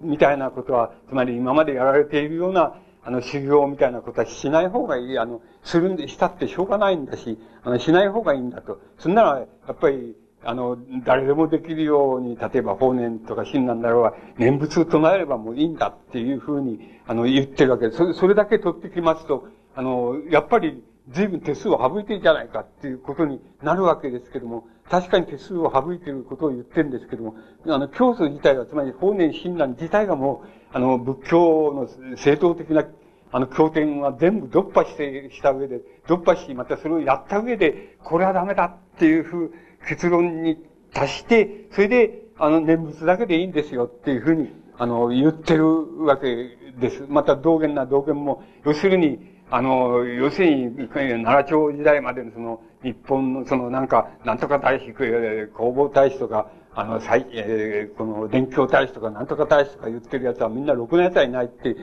みたいなことは、つまり今までやられているような、あの、修行みたいなことはしない方がいい。あの、するんで、したってしょうがないんだし、あの、しない方がいいんだと。そんなら、やっぱり、あの、誰でもできるように、例えば法然とか親鸞だろうが、念仏を唱えればもういいんだっていうふうに、あの、言ってるわけです。それ、それだけ取ってきますと、あの、やっぱり、随分手数を省いてるじゃないかっていうことになるわけですけども、確かに手数を省いてることを言ってるんですけども、あの、教祖自体は、つまり法然親鸞自体がもう、あの、仏教の正当的な、あの、経典は全部読破して、した上で、読破し、またそれをやった上で、これはダメだっていうふう、結論に達して、それで、あの、念仏だけでいいんですよっていうふうに、あの、言ってるわけです。また道元な道元も、要するに、あの、要するに、奈良朝時代までのその、日本のそのなんか、なんとか大使、工房大使とか、あの、最、えー、この、伝教大使とか、なんとか大使とか言ってる奴はみんなろくな奴はいないって、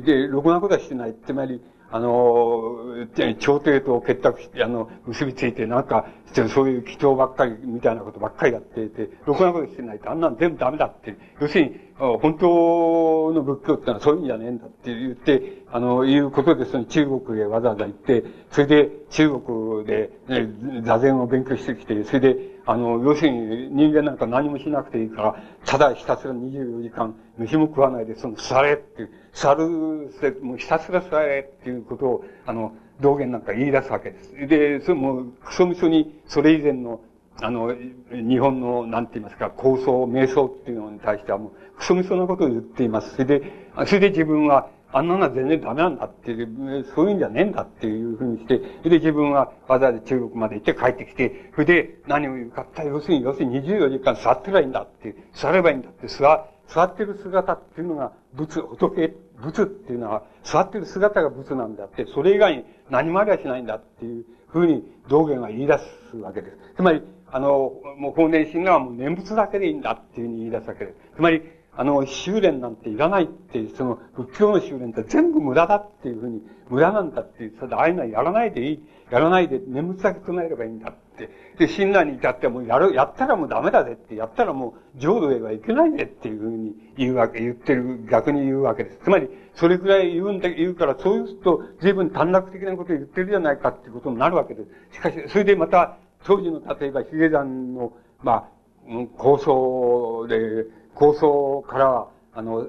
で、ろくなことはしてない。つまり、あの、朝廷と結託して、あの、結びついて、なんか、そういう祈祷ばっかり、みたいなことばっかりやっていて、ろくなことしてないと、あんなの全部ダメだって。要するに、本当の仏教ってのはそういうんじゃねえんだって言って、あの、いうことで、その中国へわざわざ行って、それで中国で、ね、座禅を勉強してきて、それで、あの、要するに人間なんか何もしなくていいから、ただひたすら24時間、飯も食わないで、その、座れって、座る、もうひたすら座れっていうことを、あの、道元なんか言い出すわけです。で、それも、クソみそに、それ以前の、あの、日本の、なんて言いますか、構想、瞑想っていうのに対してはもう、クソみそなことを言っています。それで、それで自分は、あんなのは全然ダメなんだっていう、そういうんじゃねえんだっていうふうにして、それで自分はわざわざ中国まで行って帰ってきて、それで何を言うかった要するに、要するに24時間座ってればいいんだって、座ればいいんだって、座、座ってる姿っていうのが仏、仏、仏っていうのは、座ってる姿が仏なんだって、それ以外に何もありゃしないんだっていうふうに道元が言い出すわけです。つまり、あの、もう法然心がもう念仏だけでいいんだっていうふうに言い出すわけです。つまり、あの、修練なんていらないっていう、その、仏教の修練って全部無駄だっていうふうに、無駄なんだっていう、それでああいうのはやらないでいい、やらないで念仏だけ唱えればいいんだっ。で、親鸞に至ってもやる、やったらもうダメだぜって、やったらもう浄土へはいけないぜっていうふうに言うわけ、言ってる、逆に言うわけです。つまり、それくらい言うんだ、言うから、そういうと随分短絡的なことを言ってるじゃないかっていうことになるわけです。しかし、それでまた、当時の例えば、ヒゲ山の、まあ、構想で、構想から、あの、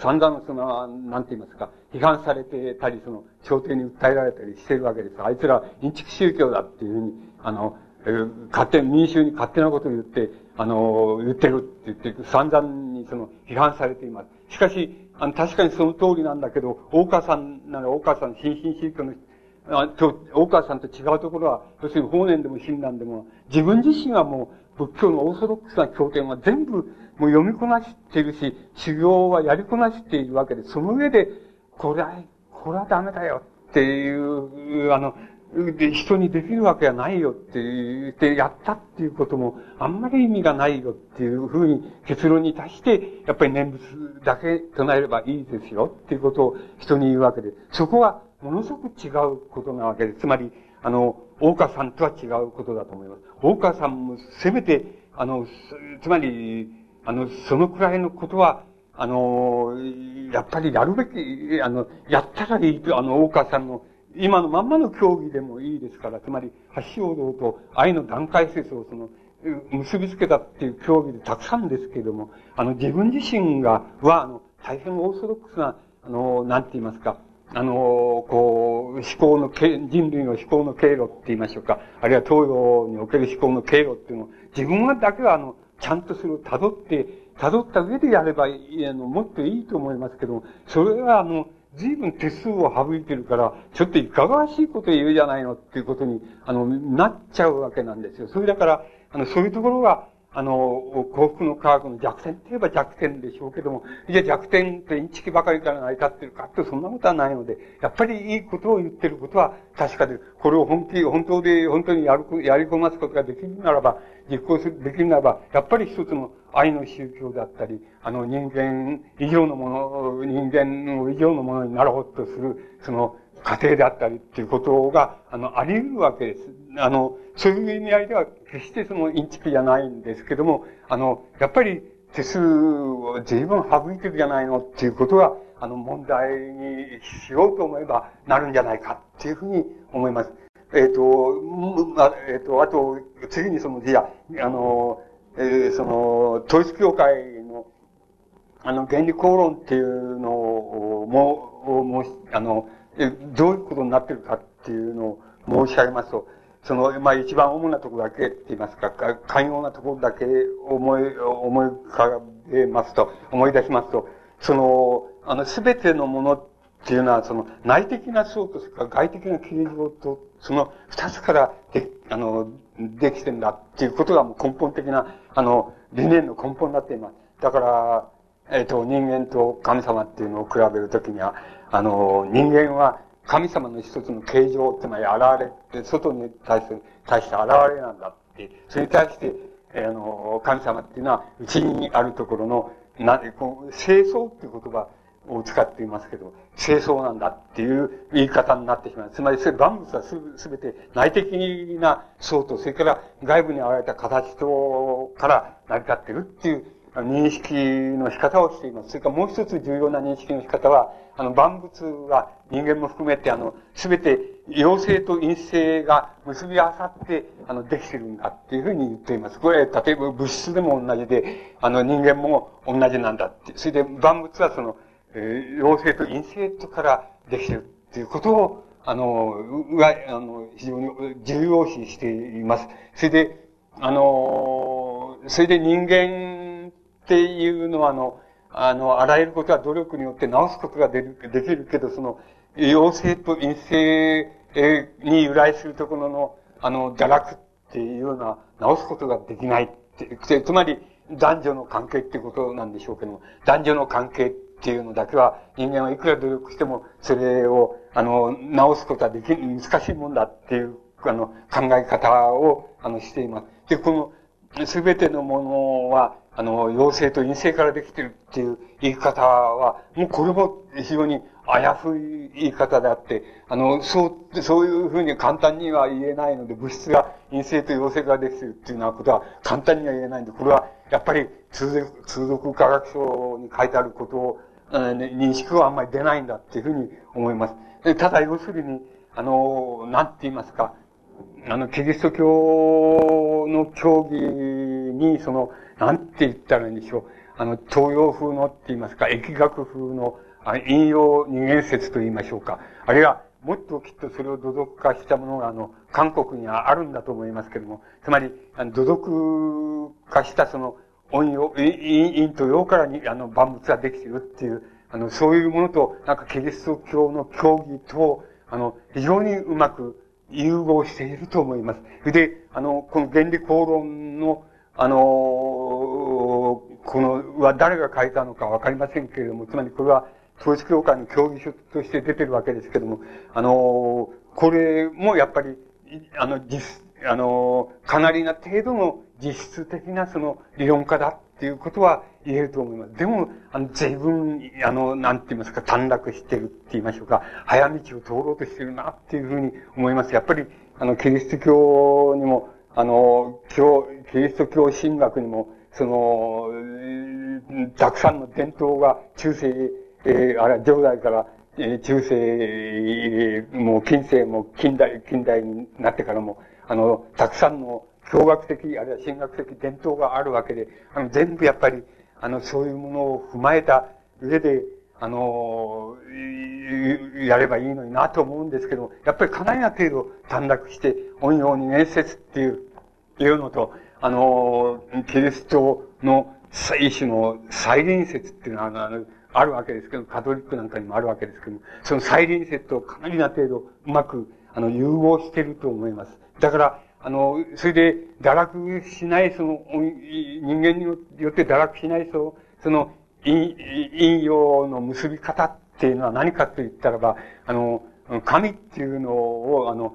散々その、なんて言いますか、批判されてたり、その、朝廷に訴えられたりしてるわけです。あいつら、インチキ宗教だっていうふうに、あの、えー、勝手、民衆に勝手なことを言って、あの、言ってるって言って、散々にその、批判されています。しかし、あの、確かにその通りなんだけど、大川さんなら大川さん、新進宗教のあと、大川さんと違うところは、要するに法然でも親鸞でも、自分自身はもう仏教のオーソドックスな経典は全部もう読みこなしているし、修行はやりこなしているわけで、その上で、これは、これはダメだよっていう、あの、で、人にできるわけがないよって言って、やったっていうことも、あんまり意味がないよっていうふうに結論に達して、やっぱり念仏だけ唱えればいいですよっていうことを人に言うわけで、そこはものすごく違うことなわけです。つまり、あの、大川さんとは違うことだと思います。大川さんもせめて、あの、つまり、あの、そのくらいのことは、あの、やっぱりやるべき、あの、やったらいいと、あの、大川さんの、今のまんまの競技でもいいですから、つまり、橋王道と愛の段階説をその、結びつけたっていう競技でたくさんですけれども、あの、自分自身が、は、あの、大変オーソドックスな、あの、なんて言いますか、あの、こう、思考の、人類の思考の経路って言いましょうか、あるいは東洋における思考の経路っていうのを、自分はだけはあの、ちゃんとそれを辿って、辿った上でやればいい、あの、もっといいと思いますけども、それはあの、随分手数を省いてるから、ちょっといかがわしいこと言うじゃないのっていうことに、あの、なっちゃうわけなんですよ。それだから、あの、そういうところが、あの、幸福の科学の弱点って言えば弱点でしょうけども、じゃあ弱点ってインチキばかりから成り立ってるかってそんなことはないので、やっぱりいいことを言ってることは確かで、これを本気、本当で、本当にやる、やり込ますことができるならば、実行する、できるならば、やっぱり一つの愛の宗教であったり、あの人間以上のもの、人間以上のものになろうとする、その過程であったりっていうことが、あの、あり得るわけです。あの、そういう意味合いでは、決してそのインチキじゃないんですけども、あの、やっぱり手数を随分省いてるじゃないのっていうことは、あの、問題にしようと思えばなるんじゃないかっていうふうに思います。えっ、ー、と、あえっ、ー、と、あと、次にその、じゃあ、の、えー、その、統一教会の、あの、原理公論っていうのを、も、もあの、どういうことになってるかっていうのを申し上げますと、その、まあ、一番主なところだけって言いますか、寛容なところだけ思い、思い浮かべますと、思い出しますと、その、あの、すべてのものっていうのは、その、内的な層と、か外的な形状と、その二つからで、あの、できてんだっていうことがもう根本的な、あの、理念の根本になっています。だから、えっ、ー、と、人間と神様っていうのを比べるときには、あの、人間は神様の一つの形状、つまり現れて、外に対して、対して現れなんだって、それに対して、あの、神様っていうのは、うちにあるところの、なん、こう、清掃っていう言葉を使っていますけど、清掃なんだっていう言い方になってしまう。つまり、それ万物はすべて内的な層と、それから外部に現れた形とから成り立ってるっていう認識の仕方をしています。それからもう一つ重要な認識の仕方は、あの、万物は人間も含めて、あの、すべて陽性と陰性が結び合わさって、あの、できてるんだっていうふうに言っています。これ、例えば物質でも同じで、あの、人間も同じなんだって。それで万物はその、えー、陽性と陰性とからできてるっていうことを、あの、は、あの、非常に重要視しています。それで、あの、それで人間っていうのは、あの、あの、あらゆることは努力によって直すことができるけど、その、陽性と陰性に由来するところの、あの、堕落っていうような、直すことができないって、つまり、男女の関係ってことなんでしょうけども、男女の関係っていうのだけは、人間はいくら努力しても、それを、あの、直すことはでき、難しいもんだっていう、あの、考え方を、あの、しています。で、この、すべてのものは、あの、陽性と陰性からできてるっていう言い方は、もうこれも非常にあやふい言い方であって、あの、そう、そういうふうに簡単には言えないので、物質が陰性と陽性からできてるっていうようなことは簡単には言えないんで、これはやっぱり通俗、通俗科学書に書いてあることを、認識はあんまり出ないんだっていうふうに思います。ただ、要するに、あの、なんて言いますか、あの、キリスト教の教義に、その、なんて言ったらいいんでしょう。あの、東洋風のって言いますか、疫学風の、あ引用二元説と言いましょうか。あるいは、もっときっとそれを土俗化したものが、あの、韓国にはあるんだと思いますけれども、つまり、あの土俗化したその、音用、陰と陽からに、あの、万物ができてるっていう、あの、そういうものと、なんかキリスト教の教義と、あの、非常にうまく融合していると思います。で、あの、この原理公論の、あの、この、は誰が書いたのかわかりませんけれども、つまりこれは、統一教会の教義書として出てるわけですけれども、あの、これもやっぱり、あの、実、あの、かなりな程度の実質的なその理論家だっていうことは言えると思います。でも、あの、随分、あの、なんて言いますか、短絡してるって言いましょうか、早道を通ろうとしてるなっていうふうに思います。やっぱり、あの、キリスト教にも、あの、教、キリスト教神学にも、その、たくさんの伝統が中世、えー、あれ、上代から、えー、中世、もう近世も近代、近代になってからも、あの、たくさんの教学的、あるいは神学的伝統があるわけで、あの、全部やっぱり、あの、そういうものを踏まえた上で、あの、やればいいのになと思うんですけど、やっぱりかなりな程度短絡して、音用に面接っていう、いうのと、あの、キリストの一種の再臨説っていうのは、あの、あるわけですけど、カトリックなんかにもあるわけですけどその再臨説とかなりな程度うまく、あの、融合してると思います。だから、あの、それで、堕落しない、その、人間によって堕落しない、その、その、陰陽の結び方っていうのは何かと言ったらば、あの、神っていうのを、あの、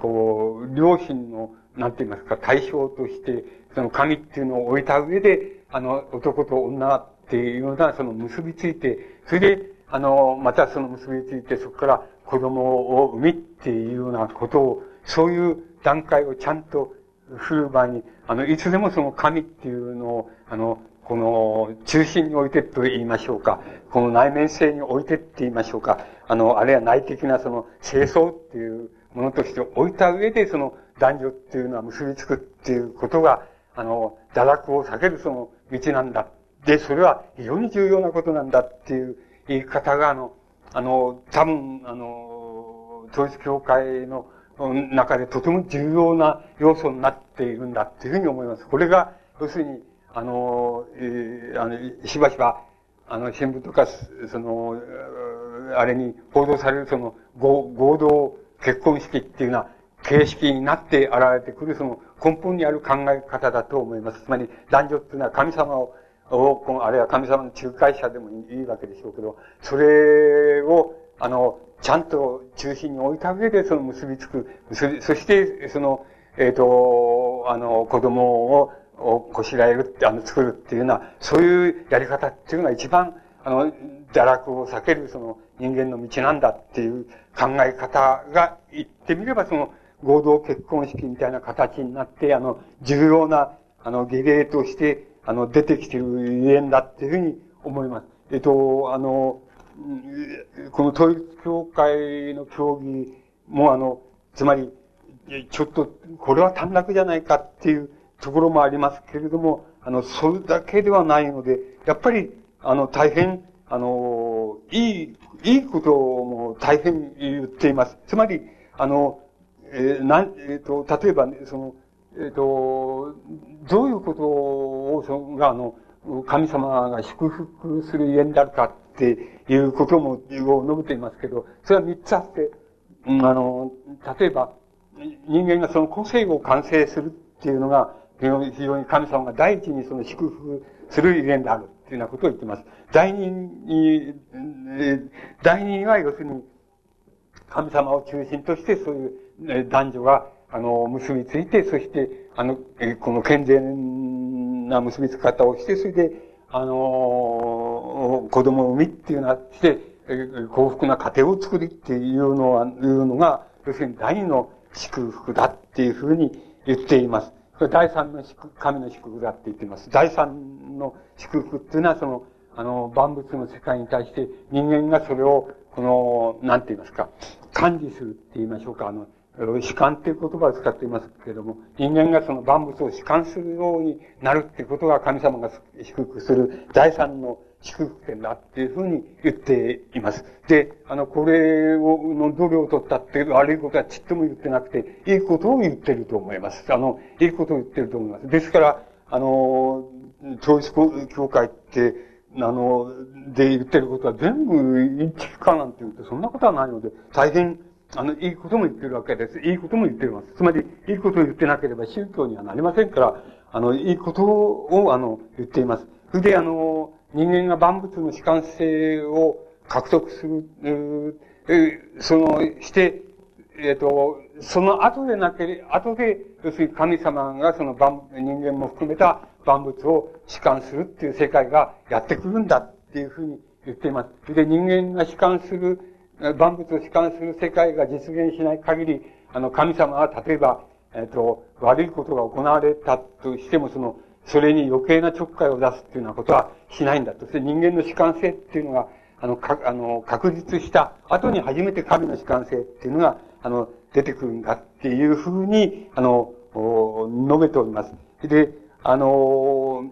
こう、両親の、なんて言いますか、対象として、その神っていうのを置いた上で、あの、男と女っていうような、その結びついて、それで、あの、またその結びついて、そこから子供を産みっていうようなことを、そういう段階をちゃんと振る場合に、あの、いつでもその神っていうのを、あの、この中心に置いてと言いましょうか。この内面性に置いてって言いましょうか。あの、あるいは内的なその清掃っていうものとして置いた上で、その男女っていうのは結びつくっていうことが、あの、堕落を避けるその道なんだ。で、それは非常に重要なことなんだっていう言い方が、あの、あの、多分、あの、統一教会の中でとても重要な要素になっているんだっていうふうに思います。これが、要するに、あの、えー、あの、しばしば、あの、新聞とか、その、あれに報道されるその合、同結婚式っていうような形式になって現れてくるその根本にある考え方だと思います。つまり、男女っていうのは神様を、あるいは神様の仲介者でもいいわけでしょうけど、それを、あの、ちゃんと中心に置いた上でその結びつく、そして、その、えっ、ー、と、あの、子供を、をこしらえるって、あの、作るっていうような、そういうやり方っていうのが一番、あの、堕落を避けるその人間の道なんだっていう考え方が言ってみればその合同結婚式みたいな形になって、あの、重要な、あの、儀礼として、あの、出てきてるゆえんだっていうふうに思います。えっと、あの、この統一教会の教義もあの、つまり、ちょっと、これは短絡じゃないかっていうところもありますけれども、あの、それだけではないので、やっぱり、あの、大変、あの、いい、いいことも大変言っています。つまり、あの、えー、なん、えっ、ー、と、例えば、ね、その、えっ、ー、と、どういうことを、その、あの、神様が祝福するゆえんであるかっていうことも、を述べていますけど、それは三つあって、うん、あの、例えば、人間がその個性を完成するっていうのが、非常に神様が第一にその祝福するゆえであるっていうようなことを言ってます。第二に、第二は要するに、神様を中心としてそういう男女が、あの、結びついて、そして、あの、この健全な結びつき方をして、それで、あの、子供を産みっていうのはして、幸福な家庭を作りっていうのは、いうのが、要するに第二の祝福だっていうふうに言っています。第三の祝、神の祝福だって言っています。第三の祝福っていうのは、その、あの、万物の世界に対して人間がそれを、この、なんて言いますか、管理するって言いましょうか、あの、主観っていう言葉を使っていますけれども、人間がその万物を主観するようになるっていうことが神様が祝福する第三の祝福点だっていうふうに言っています。で、あの、これを、の度量を取ったっていう悪いことはちっとも言ってなくて、いいことを言ってると思います。あの、いいことを言ってると思います。ですから、あの、統一教会って、あの、で言ってることは全部一致不可なんて言うと、そんなことはないので、大変あの、いいことも言ってるわけです。いいことも言ってます。つまり、いいことを言ってなければ宗教にはなりませんから、あの、いいことを、あの、言っています。それで、あの、人間が万物の主観性を獲得する、その、して、えっ、ー、と、その後でなければ、後で、要するに神様がその万、人間も含めた万物を主観するっていう世界がやってくるんだっていうふうに言っています。で、人間が主観する万物を主観する世界が実現しない限り、あの、神様は例えば、えっ、ー、と、悪いことが行われたとしても、その、それに余計なちょっかいを出すっていうようなことはしないんだと。そして人間の主観性っていうのが、あの、か、あの、確実した後に初めて神の主観性っていうのが、あの、出てくるんだっていうふうに、あの、述べております。で、あの、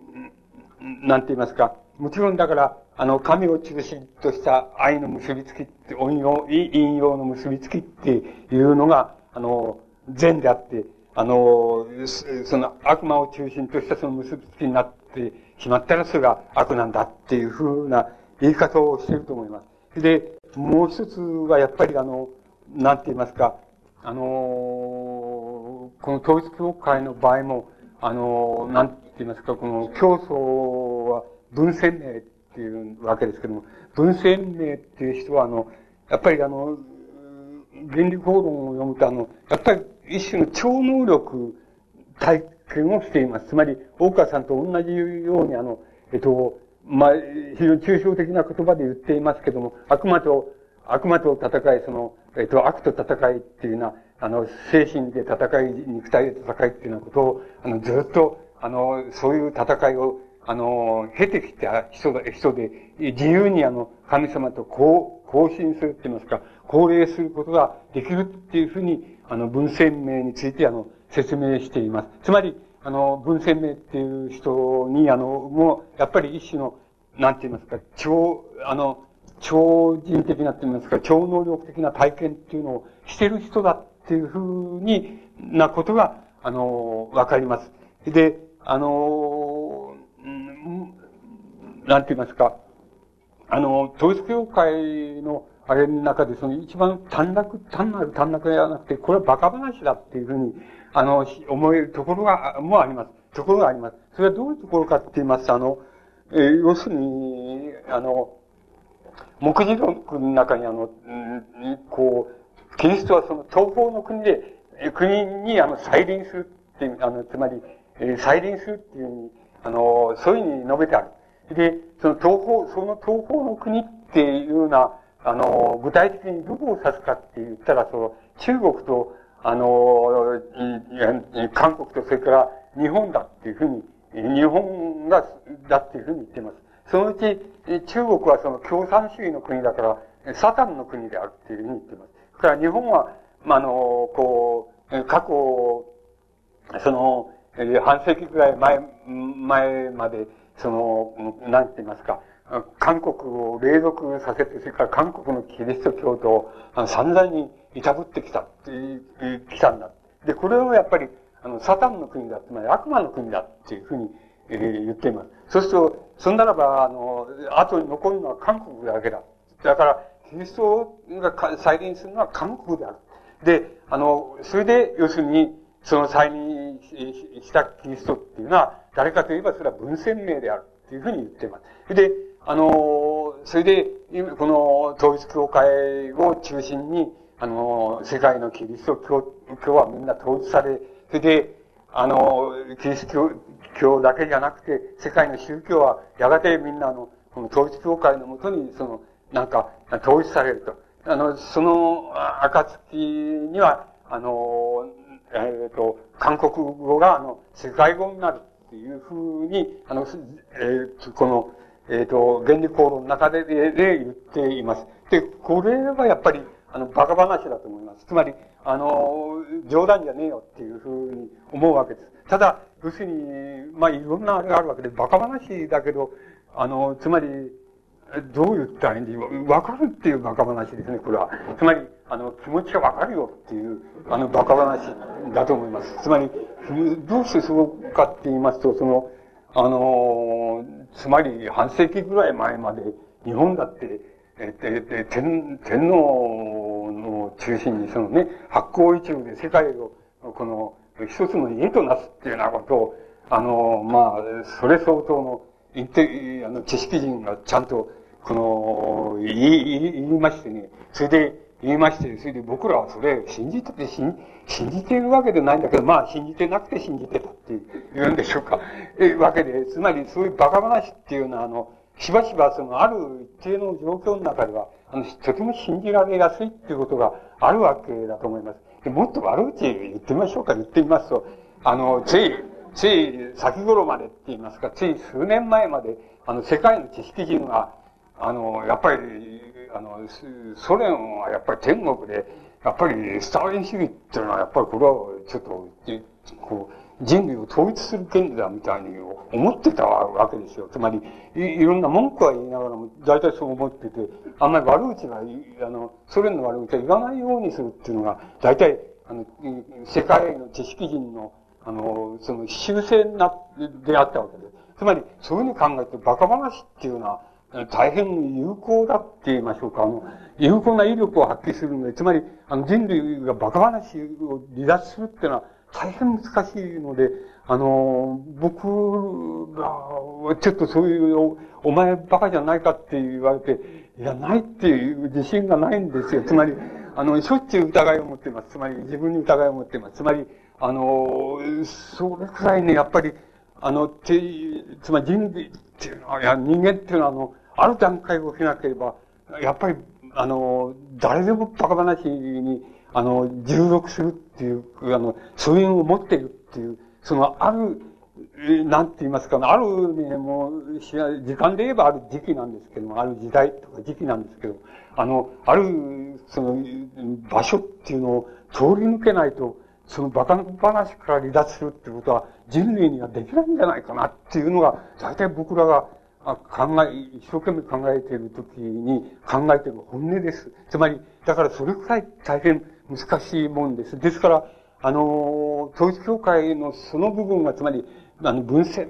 なんて言いますか、もちろんだから、あの、神を中心とした愛の結びつきって、引用、引用の結びつきっていうのが、あの、善であって、あの、その悪魔を中心としたその結びつきになってしまったらそれが悪なんだっていうふうな言い方をしていると思います。で、もう一つはやっぱりあの、なんて言いますか、あの、この統一教会の場合も、あの、なんて言いますか、この教祖は文鮮明っていうわけですけども、文鮮明っていう人は、あの、やっぱりあの、原理法論を読むと、あの、やっぱり一種の超能力体験をしています。つまり、大川さんと同じように、あの、えっと、まあ、非常に抽象的な言葉で言っていますけども、悪魔と、悪魔と戦い、その、えっと、悪と戦いっていうような、あの、精神で戦い、肉体で戦いっていうようなことを、あの、ずっと、あの、そういう戦いをあの、経てきた人だ、人で、自由にあの、神様と交、交信するって言いますか、交礼することができるっていうふうに、あの、文鮮明についてあの、説明しています。つまり、あの、文鮮明っていう人に、あの、もう、やっぱり一種の、なんて言いますか、超、あの、超人的なって言いますか、超能力的な体験っていうのをしてる人だっていうふうになことが、あの、わかります。で、あの、なんて言いますか、あの、統一教会のあれの中で、その一番短絡、単なる短絡ではなくて、これは馬鹿話だっていうふうに、あの、思えるところが、もあります。ところがあります。それはどういうところかって言いますと、あの、えー、要するに、あの、目次録の中にあの、うん、こう、キリストはその東方の国で、国にあの、再臨するっていう、あの、つまり、えー、再臨するっていうふうに、あの、そういうふうに述べてある。で、その東方、その東方の国っていうような、あの、具体的にどこを指すかって言ったら、その、中国と、あの、韓国とそれから日本だっていうふうに、日本が、だっていうふうに言っています。そのうち、中国はその共産主義の国だから、サタンの国であるっていうふうに言っています。それから日本は、まあ、あの、こう、過去、その、半世紀くらい前、前まで、その、なんて言いますか、韓国を隷属させて、それから韓国のキリスト教徒を散々にいたぶってきたっていう、きたんだ。で、これをやっぱり、あの、サタンの国だ、つまり悪魔の国だっていうふうに、えー、言っています。そうすると、そんならば、あの、後に残るのは韓国だけだ。だから、キリストが再臨するのは韓国である。で、あの、それで、要するに、その再臨したキリストっていうのは、誰かといえばそれは文鮮明であるっていうふうに言っています。で、あの、それで、この統一教会を中心に、あの、世界のキリスト教教はみんな統一され、それで、あの、キリスト教だけじゃなくて、世界の宗教はやがてみんなの、この統一教会のもとに、その、なんか、統一されると。あの、その、暁には、あの、えっ、ー、と、韓国語が、あの、世界語になるっていうふうに、あの、えー、この、えっ、ー、と、原理講論の中ででで言っています。で、これはやっぱり、あの、バカ話だと思います。つまり、あの、冗談じゃねえよっていうふうに思うわけです。ただ、要するに、まあ、いろんなあれがあるわけで、バカ話だけど、あの、つまり、どう言ったらいいんでわかるっていうバカ話ですね、これは。つまり、あの、気持ちがわかるよっていう、あの、バカ話だと思います。つまり、どうしてそうかって言いますと、その、あの、つまり半世紀ぐらい前まで日本だって、ええ天天皇の中心にそのね、発行一部で世界を、この、一つの家となすっていうようなことを、あの、まあ、それ相当の、言って、あの、知識人がちゃんと、この、言い、言いましてね、それで、言いまして、それで僕らはそれ信じてて信信じてるわけでないんだけど、まあ信じてなくて信じてたって言うんでしょうか。え、わけで、つまりそういうバカ話っていうのは、あの、しばしばそのある一定の状況の中では、あの、とても信じられやすいっていうことがあるわけだと思います。でもっと悪口言ってみましょうか、言ってみますと、あの、つい、つい先頃までって言いますか、つい数年前まで、あの、世界の知識人が、あの、やっぱり、あの、ソ連はやっぱり天国で、やっぱりスターリン主義っていうのは、やっぱりこれはちょっと、こう、人類を統一する権利だみたいに思ってたわけですよ。つまり、いいろんな文句は言いながらも、大体そう思ってて、あんまり悪口が、あの、ソ連の悪口は言わないようにするっていうのが、大体、あの、世界の知識人の、あの、その修正な、であったわけです。つまり、そういうふうに考えて、バカ話っていうのは、大変有効だって言いましょうか。あの、有効な威力を発揮するので、つまり、あの、人類がバカ話を離脱するっていうのは大変難しいので、あの、僕が、ちょっとそういう、お前バカじゃないかって言われて、いや、ないっていう自信がないんですよ。つまり、あの、しょっちゅう疑いを持っています。つまり、自分に疑いを持っています。つまり、あの、それくらいね、やっぱり、あの、て、つまり人類っていうのは、いや、人間っていうのは、あの、ある段階を経なければ、やっぱり、あの、誰でもバカ話に、あの、従属するっていう、あの、そういうのを持っているっていう、その、ある、なんて言いますか、あるね、もう、時間で言えばある時期なんですけども、ある時代とか時期なんですけど、あの、ある、その、場所っていうのを通り抜けないと、そのバカ話から離脱するってことは人類にはできないんじゃないかなっていうのが、大体僕らが考え、一生懸命考えているときに考えている本音です。つまり、だからそれくらい大変難しいもんです。ですから、あの、統一教会のその部分は、つまり、あの、文鮮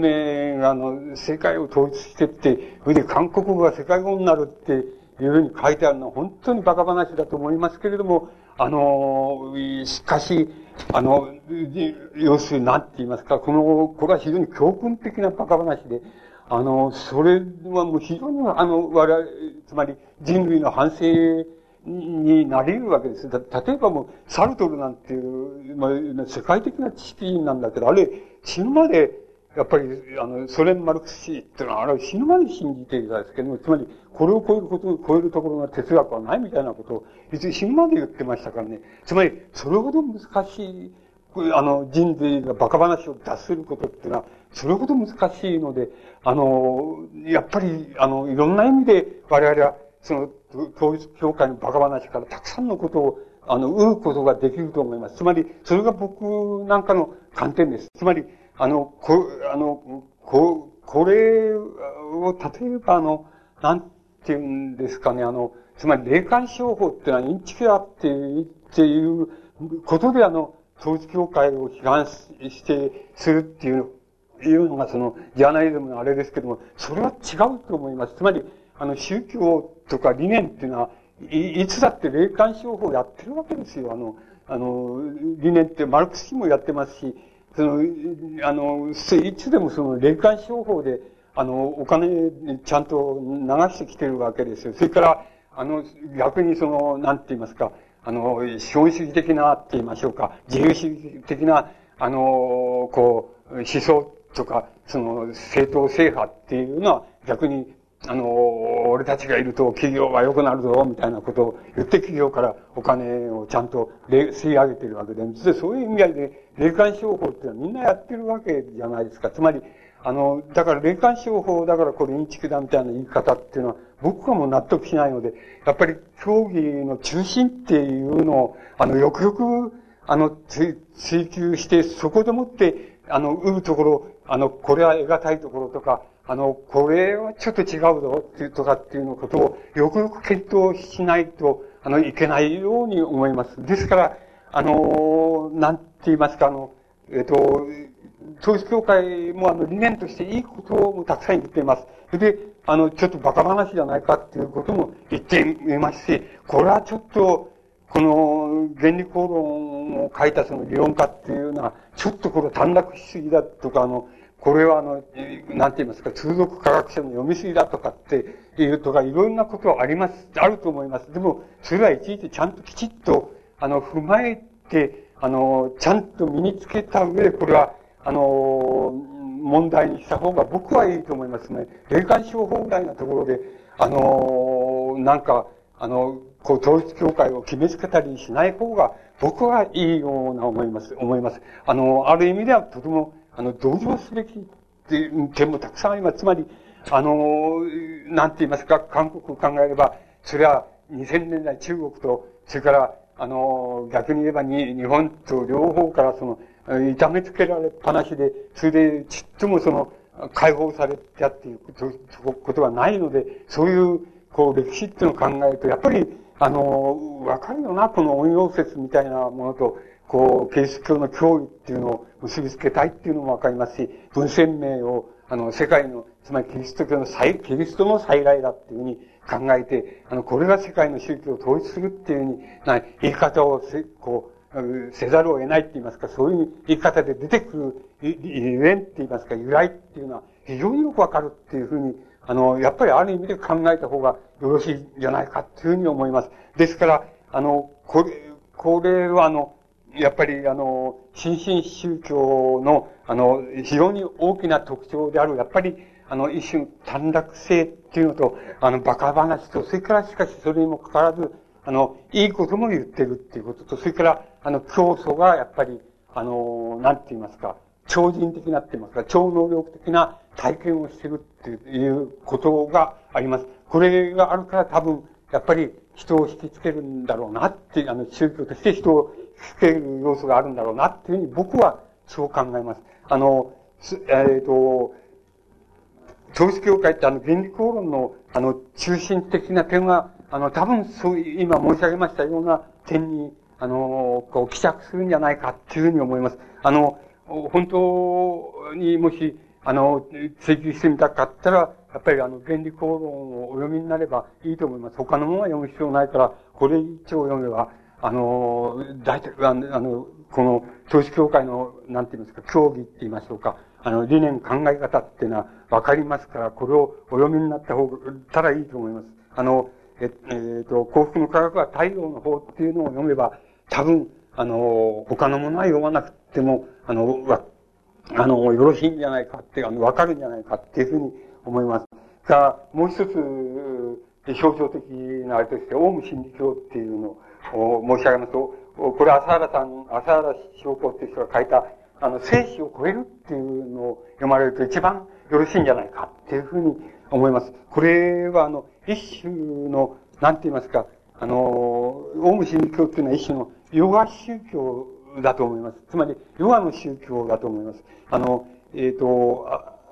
明が、あの、世界を統一してって、それで韓国語が世界語になるっていうふうに書いてあるのは本当に馬鹿話だと思いますけれども、あの、しかし、あの、要するに何て言いますか、この、これは非常に教訓的な馬鹿話で、あの、それはもう非常に、あの、我々、つまり人類の反省になり得るわけです。例えばもう、サルトルなんていう、まあ、世界的な知識人なんだけど、あれ、死ぬまで、やっぱり、あの、ソ連マルクス主義っていうのは、あれは死ぬまで信じていたんですけども、つまり、これを超えることを超えるところが哲学はないみたいなことを、いつ死ぬまで言ってましたからね。つまり、それほど難しい、あの、人類が馬鹿話を脱することっていうのは、それほど難しいので、あの、やっぱり、あの、いろんな意味で我々は、その、統一教会の馬鹿話からたくさんのことを、あの、売ることができると思います。つまり、それが僕なんかの観点です。つまり、あの、こ、あの、こ、これを、例えばあの、なんて言うんですかね、あの、つまり霊感商法っていうのはインチキだっていう、っていうことであの、統一教会を批判して、するっていういうのがその、ジャーナリズムのあれですけども、それは違うと思います。つまり、あの、宗教とか理念っていうのは、い、いつだって霊感商法やってるわけですよ。あの、あの、理念ってマルクスもやってますし、その、あの、いつでもその霊感商法で、あの、お金ちゃんと流してきてるわけですよ。それから、あの、逆にその、なんて言いますか、あの、資本主義的なって言いましょうか、自由主義的な、あの、こう、思想とか、その、正当制覇っていうのは、逆に、あの、俺たちがいると企業は良くなるぞ、みたいなことを言って企業からお金をちゃんと吸い上げてるわけで、実はそういう意味合いで、霊感商法っていうのはみんなやってるわけじゃないですか。つまり、あの、だから霊感商法だからこれインチキだみたいな言い方っていうのは、僕はもう納得しないので、やっぱり競技の中心っていうのを、あの、よくよく、あの、追求して、そこでもって、あの、売るところ、あの、これは得難いところとか、あの、これはちょっと違うぞっていうとかっていうのことをよくよく検討しないと、あの、いけないように思います。ですから、あの、なんて言いますか、あの、えっ、と、統一教会もあの理念としていいこともたくさん言っています。それで、あの、ちょっと馬鹿話じゃないかっていうことも言ってみますし、これはちょっと、この原理公論を書いたその理論家っていうのは、ちょっとこれ短絡しすぎだとか、あの、これはあの、なんて言いますか、通俗科学者の読みすぎだとかっていうとか、いろんなことはあります、あると思います。でも、それはいちいちちゃんときちっと、あの、踏まえて、あの、ちゃんと身につけた上で、これは、あの、問題にした方が僕はいいと思いますね。霊感商法ぐらいなところで、あの、なんか、あの、こう、統一教会を決めつけたりしない方が、僕はいいような思います、思います。あの、ある意味ではとても、あの、同情すべきっていう点もたくさんあります。つまり、あの、なんて言いますか、韓国を考えれば、それは2000年代中国と、それから、あの、逆に言えばに日本と両方からその、痛めつけられっぱなしで、それでちっともその、解放されたっていうことはないので、そういう、こう、歴史っていうのを考えると、やっぱり、あの、わかるよな、この音陽説みたいなものと、こう、キリスト教の教義っていうのを結びつけたいっていうのもわかりますし、文鮮明を、あの、世界の、つまりキリスト教の再、キリストの再来だっていうふうに考えて、あの、これが世界の宗教を統一するっていうふうに、な言い方をせ、こう、せざるを得ないって言いますか、そういう言い方で出てくるゆえんって言いますか、由来っていうのは非常によくわかるっていうふうにあの、やっぱりある意味で考えた方がよろしいんじゃないかというふうに思います。ですから、あの、これ、これはあの、やっぱりあの、新進宗教の、あの、非常に大きな特徴である、やっぱり、あの、一種短絡性っていうのと、あの、馬鹿話と、それからしかしそれにもかかわらず、あの、いいことも言ってるっていうことと、それから、あの、教祖がやっぱり、あの、なんて言いますか、超人的なって言いますか、超能力的な体験をしてるっていうことがあります。これがあるから多分、やっぱり人を引きつけるんだろうなって、あの、宗教として人を引きつける要素があるんだろうなっていうふうに僕はそう考えます。あの、えっ、ー、と、統一教会ってあの、原理公論のあの、中心的な点は、あの、多分そういう、今申し上げましたような点に、あの、こう、帰着するんじゃないかっていうふうに思います。あの、本当にもし、あの、追求してみたかったら、やっぱりあの、原理公論をお読みになればいいと思います。他のものは読む必要ないから、これ一丁読めば、あの、大体、あの、この、統一教会の、なんて言いますか、教義って言いましょうか、あの、理念、考え方っていうのはわかりますから、これをお読みになった方が、たらいいと思います。あの、え、えっ、ー、と、幸福の科学は太陽の方っていうのを読めば、多分、あの、他のものは読まなくても、あの、わ、あの、よろしいんじゃないかって、あの、わかるんじゃないかっていうふうに思います。が、もう一つ、象徴的なあれとして、オウム真理教っていうのを申し上げますと、これ、朝原さん、朝原翔子っていう人が書いた、あの、生死を超えるっていうのを読まれると一番よろしいんじゃないかっていうふうに思います。これは、あの、一種の、なんて言いますか、あの、オウム真理教っていうのは一種のヨガ宗教だと思います。つまり、ヨガの宗教だと思います。あの、えっ、ー、と、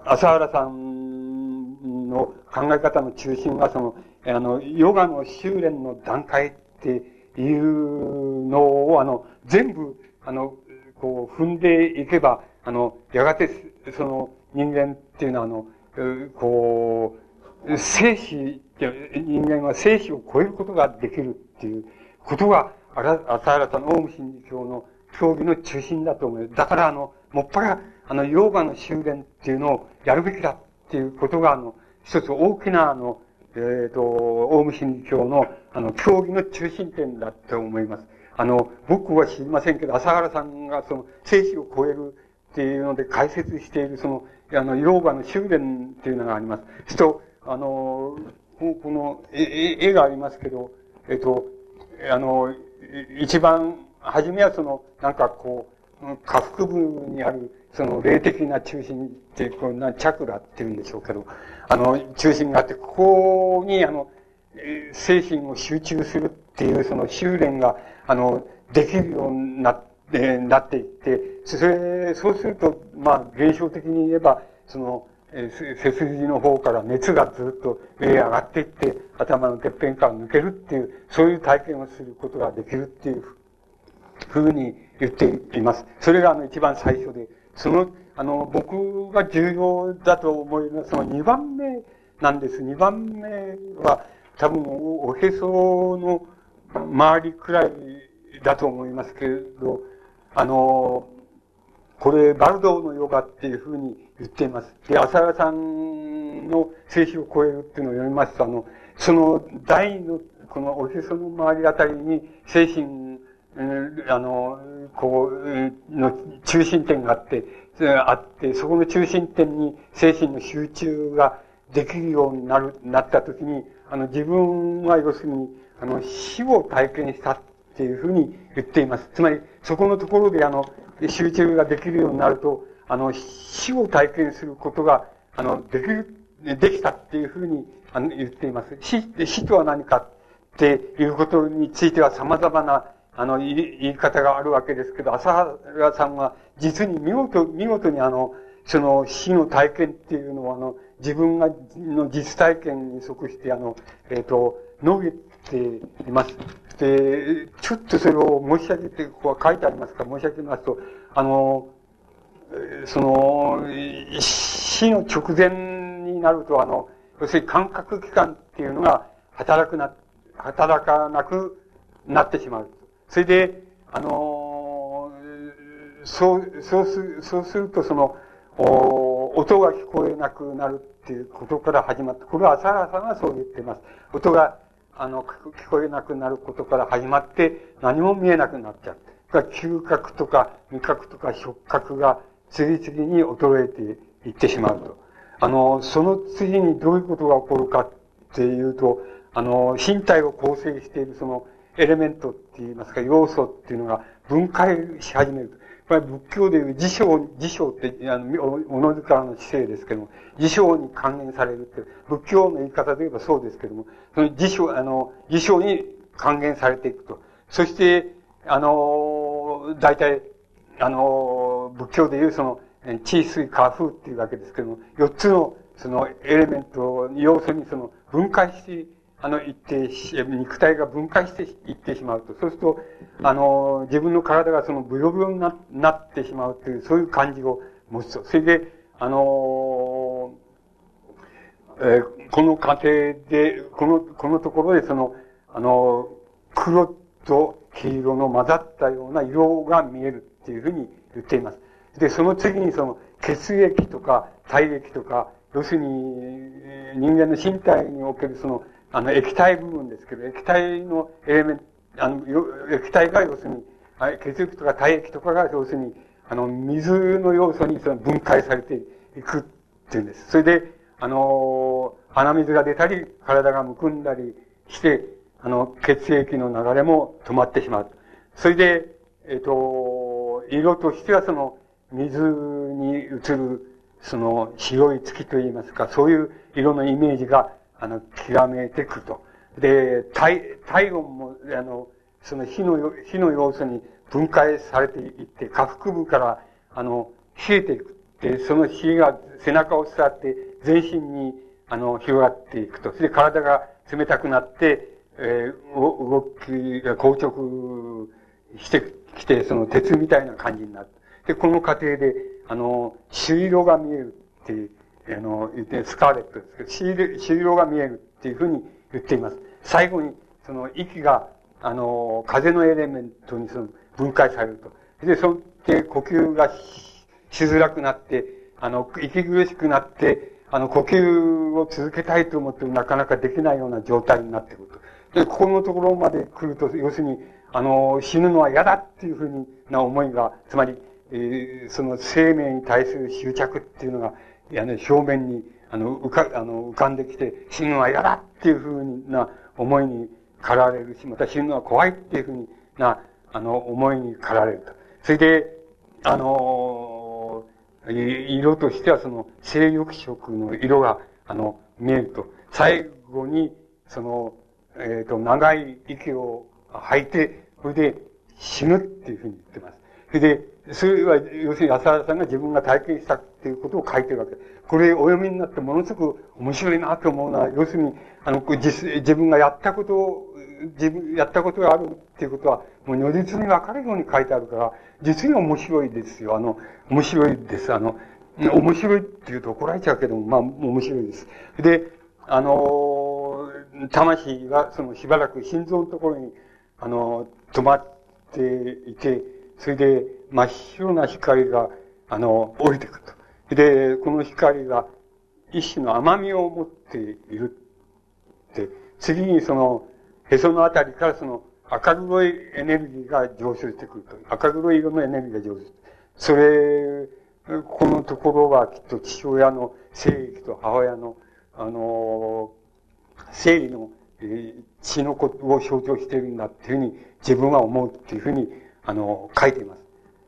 朝原さんの考え方の中心は、その、あの、ヨガの修練の段階っていうのを、あの、全部、あの、こう、踏んでいけば、あの、やがて、その、人間っていうのは、あの、こう、生死、人間は生死を超えることができるっていうことが、朝原さんのオウム真理教の教義の中心だと思う。だから、あの、もっぱら、あの、ヨーガの修練っていうのをやるべきだっていうことが、あの、一つ大きな、あの、えっ、ー、と、オウム真理教の、あの、教義の中心点だと思います。あの、僕は知りませんけど、朝原さんがその、生死を超えるっていうので解説している、その、あの、ヨーガの修練っていうのがあります。と、あの、この、絵、絵がありますけど、えっ、と、あの、一番、初めはその、なんかこう、下腹部にある、その霊的な中心って、こんなチャクラって言うんでしょうけど、あの、中心があって、ここに、あの、精神を集中するっていう、その修練が、あの、できるようになって、なっていって、それ、そうすると、まあ、現象的に言えば、その、え背筋の方から熱がずっと上へ上がっていって、頭のてっぺんから抜けるっていう、そういう体験をすることができるっていうふうに言っています。それがあの一番最初で、その、あの、僕が重要だと思います。その2番目なんです。2番目は、多分、おへその周りくらいだと思いますけれど、あの、これ、バルドーのヨガっていうふうに言っています。で、浅田さんの静止を超えるっていうのを読みますと、あの、その台の、このおへその周りあたりに精神、あの、こう、の中心点があって、あって、そこの中心点に精神の集中ができるようになる、なったときに、あの、自分は要するに、あの、死を体験したっていうふうに言っています。つまり、そこのところで、あの、集中ができるようになると、あの、死を体験することが、あの、できる、できたっていうふうにあの言っています。死、死とは何かっていうことについては様々な、あの、言い方があるわけですけど、朝原さんは実に見事、見事にあの、その死の体験っていうのは、あの、自分が、の実体験に即して、あの、えっ、ー、と、述べています。で、ちょっとそれを申し上げて、ここは書いてありますか？ら、申し上げますと、あの、その、死の直前になると、あの、要するに感覚器官っていうのが働くな、働かなくなってしまう。それで、あの、そう、そうす、そうすると、その、音が聞こえなくなるっていうことから始まって、これは朝原さんがそう言ってます。音が、あの、聞こえなくなることから始まって、何も見えなくなっちゃう。嗅覚とか味覚とか触覚が次々に衰えていってしまうと。あの、その次にどういうことが起こるかっていうと、あの、身体を構成しているそのエレメントって言いますか、要素っていうのが分解し始める。これ仏教でいう辞書、辞書って、あの、おのずからの知性ですけども、辞書に還元されるって、仏教の言い方で言えばそうですけども、その辞書、あの、辞書に還元されていくと。そして、あの、大体、あの、仏教でいうその、地水火風っていうわけですけども、四つのそのエレメント、要素にその分解して、あの、いって、肉体が分解していってしまうと。そうすると、あの、自分の体がそのブヨブヨにななってしまうという、そういう感じを持つと。それで、あのえー、この過程で、この、このところでその、あの、黒と黄色の混ざったような色が見えるっていうふうに言っています。で、その次にその血液とか体液とか、要するに人間の身体におけるその、あの液体部分ですけど、液体のエレメント、あの、液体が要するに、血液とか体液とかが要するに、あの、水の要素にその分解されていくっていうんです。それで、あの、鼻水が出たり、体がむくんだりして、あの、血液の流れも止まってしまう。それで、えっ、と、色としてはその、水に映る、その、白い月といいますか、そういう色のイメージが、あの、極めてくと。で、体、体温も、あの、その火の、火の要素に分解されていって、下腹部から、あの、冷えていく。で、その火が背中を伝って、全身に、あの、広がっていくと。で体が冷たくなって、えー、動きが硬直してきて、その鉄みたいな感じになって。で、この過程で、あの、朱色が見えるっていう、あの、言って、スカーレットですけど、朱色が見えるっていうふうに言っています。最後に、その息が、あの、風のエレメントにその分解されると。で、そって呼吸がしづらくなって、あの、息苦しくなって、あの、呼吸を続けたいと思ってもなかなかできないような状態になってくると。で、ここのところまで来ると、要するに、あの、死ぬのは嫌だっていうふうな思いが、つまり、えー、その生命に対する執着っていうのが、いやね、表面に、あの、浮か、あの、浮かんできて、死ぬのは嫌だっていうふうな思いに駆られるし、また死ぬのは怖いっていうふうな、あの、思いに駆られると。それで、あの色としてはその、性欲色の色が、あの、見えると。最後に、その、えっ、ー、と、長い息を吐いて、それで死ぬっていうふうに言ってます。それで、それは、要するに浅原さんが自分が体験したっていうことを書いてるわけ。これお読みになってものすごく面白いなと思うのは、要するに、あの、自分がやったことを、自分、やったことがあるっていうことは、もう如実にわかるように書いてあるから、実に面白いですよ。あの、面白いです。あの、面白いって言うと怒られちゃうけども、まあ、面白いです。で、あの、魂がそのしばらく心臓のところに、あの、止まっていて、それで真っ白な光が、あの、降りてくると。で、この光が一種の甘みを持っているって、次にその、へそのあたりからその赤黒いエネルギーが上昇してくると。赤黒い色のエネルギーが上昇それ、このところはきっと父親の生育と母親の、あの、生理の、え、血のことを象徴しているんだっていうふうに自分は思うっていうふうに、あの、書いています。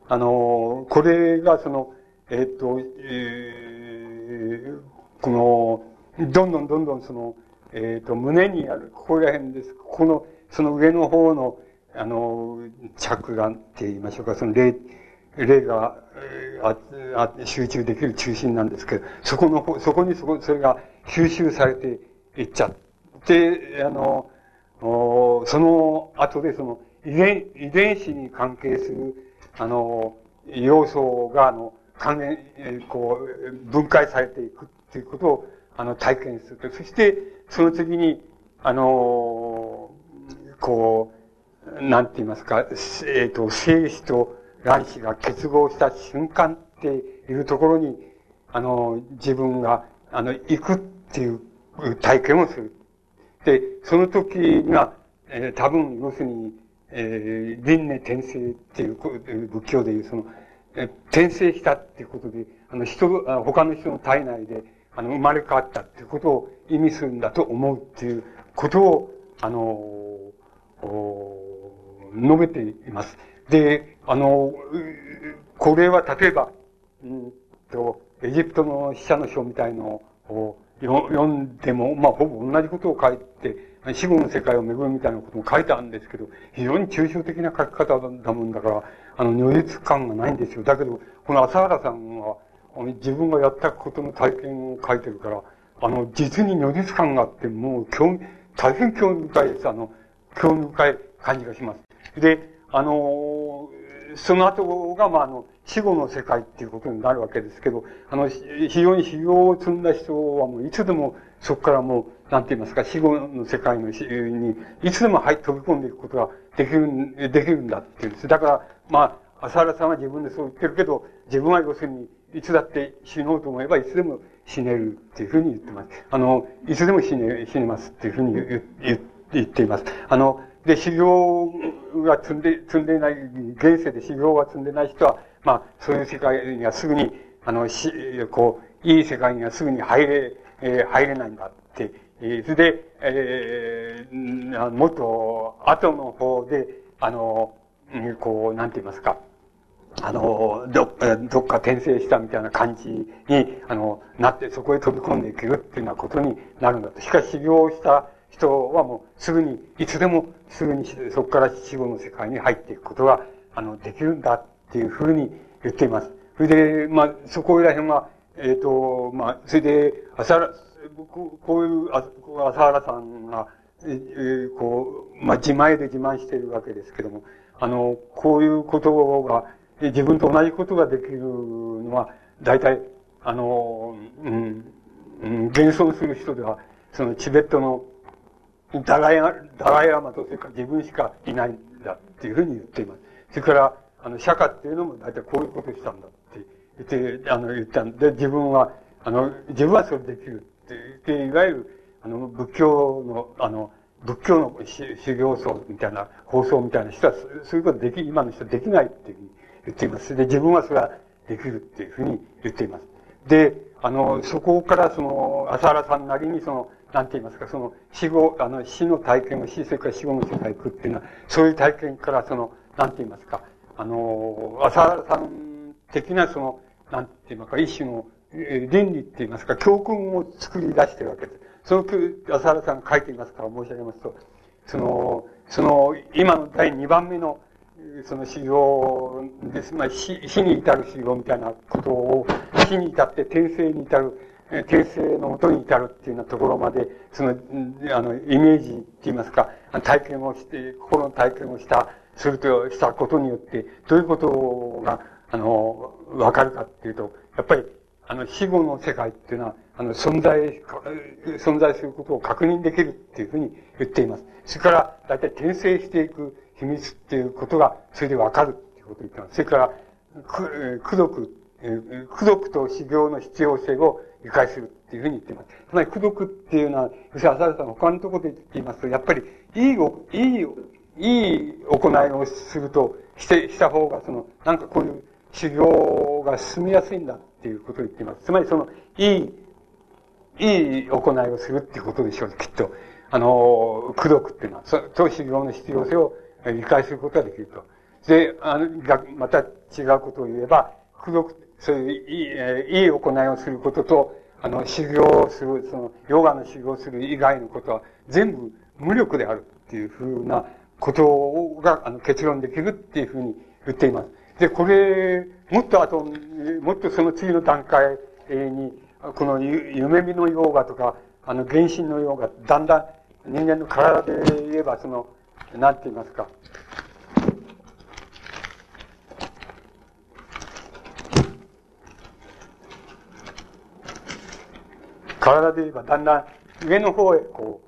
あの、これがその、えっ、と、えー、この、どんどんどんどんその、えっ、ー、と、胸にある、ここら辺です。ここの、その上の方の、あの、着眼って言いましょうか、その霊、霊が、ああ集中できる中心なんですけど、そこの、そこにそこ、それが吸収されていっちゃって、あの、おその後でその遺伝、遺伝子に関係する、あの、要素が、あの、関連、こう、分解されていくっていうことを、あの、体験すると。そして、その次に、あの、こう、なんて言いますか、えっ、ー、と、精子と卵子が結合した瞬間っていうところに、あの、自分が、あの、行くっていう体験をする。で、その時には、えー、多分、要するに、えー、輪廻転生っていう仏教でいう、その、転生したっていうことで、あの、人、他の人の体内で、あの、生まれ変わったっていうことを意味するんだと思うっていうことを、あの、述べています。で、あの、これは例えば、うんと、エジプトの死者の書みたいのを読んでも、まあ、ほぼ同じことを書いて、死後の世界を巡るみたいなことも書いてあるんですけど、非常に抽象的な書き方だもんだから、あの、如実感がないんですよ。だけど、この朝原さんは、自分がやったことの体験を書いてるから、あの、実に如実感があって、もう興味、大変興味深いです。あの、興味深い感じがします。で、あの、その後が、まあ、あの、死後の世界っていうことになるわけですけど、あの、非常に修行を積んだ人はもういつでもそこからもう、なんて言いますか、死後の世界のに、いつでも入って飛び込んでいくことができる、できるんだっていうんです。だから、まあ、浅原さんは自分でそう言ってるけど、自分は要するに、いつだって死のうと思えばいつでも死ねるっていうふうに言ってます。あの、いつでも死ね、死ねますっていうふうに言言っています。あの、で、修行が積んで、積んでない、現世で修行が積んでない人は、まあ、そういう世界にはすぐに、あの、し、こう、いい世界にはすぐに入れ、えー、入れないんだって。えー、それで、えー、もっと、後の方で、あの、こう、なんて言いますか、あの、ど、どっか転生したみたいな感じに、あの、なって、そこへ飛び込んでいけるっていうようなことになるんだと。しかし修行した人はもうすぐに、いつでもすぐにそこから死後の世界に入っていくことが、あの、できるんだっていうふうに言っています。それで、まあ、そこら辺は、えっ、ー、と、まあ、それで、こういう、朝原さんが、えー、こう、まあ、自前で自慢しているわけですけども、あの、こういうことが、自分と同じことができるのは、大体、あの、うん、うん、現存する人では、そのチベットのダライアダライラマと、それから自分しかいないんだっていうふうに言っています。それから、あの、釈迦っていうのも大体こういうことしたんだって言って、あの、言ったんで、自分は、あの、自分はそれできるって、いわゆる、あの、仏教の、あの、仏教の修行僧みたいな、放送みたいな人は、そういうことでき、今の人はできないっていうふうに言っています。で、自分はそれはできるっていうふうに言っています。で、あの、そこからその、浅原さんなりにその、なんて言いますか、その、死後、あの、死の体験を死、それから死後の世界行くっていうのは、そういう体験からその、なんて言いますか、あの、浅原さん的なその、なんて言いますか、一種の、倫理って言いますか、教訓を作り出してるわけです。その、浅原さんが書いていますから申し上げますと、その、その、今の第2番目の、その修行です。まあ、死死に至る修行みたいなことを、死に至って転生に至る、転生のもとに至るっていうようなところまで、その、あの、イメージって言いますか、体験をして、心の体験をした、すると、したことによって、どういうことが、あの、わかるかっていうと、やっぱり、あの、死後の世界っていうのは、あの、存在、存在することを確認できるっていうふうに言っています。それから、だいたい転生していく秘密っていうことが、それでわかるっていうことを言ってます。それから、く、くどく、くどくと修行の必要性を理解するっていうふうに言っています。つまり、くどくっていうのは、要するに浅田さん他のところで言っていますと、やっぱり、いい、いい、いい行いをすると、して、した方が、その、なんかこういう修行が進みやすいんだっっていうことを言っています。つまり、その、いい、いい行いをするっていうことでしょう、きっと。あの、苦毒っていうのは、そ、と修行の必要性を理解することができると。で、あの、また違うことを言えば、苦毒、そういういい、えいい行いをすることと、あの、修行をする、その、ヨガの修行をする以外のことは、全部無力であるっていうふうなことが、あの、結論できるっていうふうに言っています。で、これ、もっとあと、もっとその次の段階に、この夢見のヨガとか、あの、原神のヨガ、だんだん人間の体で言えば、その、なんて言いますか。体で言えば、だんだん上の方へ、こ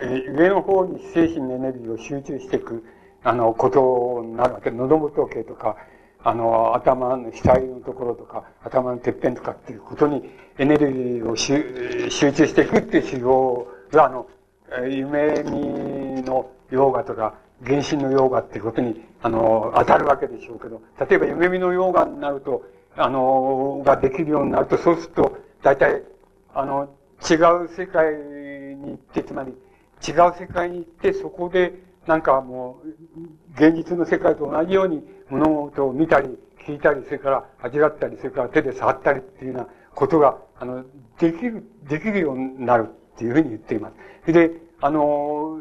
う、上の方に精神のエネルギーを集中していく、あの、ことになるわけ。喉元系とか、あの、頭の額のところとか、頭のてっぺんとかっていうことにエネルギーを集中していくっていう修行が、あの、夢見のヨガとか、原神のヨガっていうことに、あの、当たるわけでしょうけど、例えば夢見のヨガになると、あの、ができるようになると、そうすると、大体、あの、違う世界に行って、つまり、違う世界に行って、そこで、なんかもう、現実の世界と同じように物事を見たり、聞いたり、それから味わったり、それから手で触ったりっていうようなことが、あの、できる、できるようになるっていうふうに言っています。で、あの、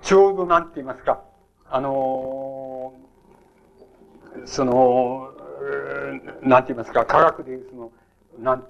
ちょうどなんて言いますか、あの、その、なんて言いますか、科学でいうその、なんて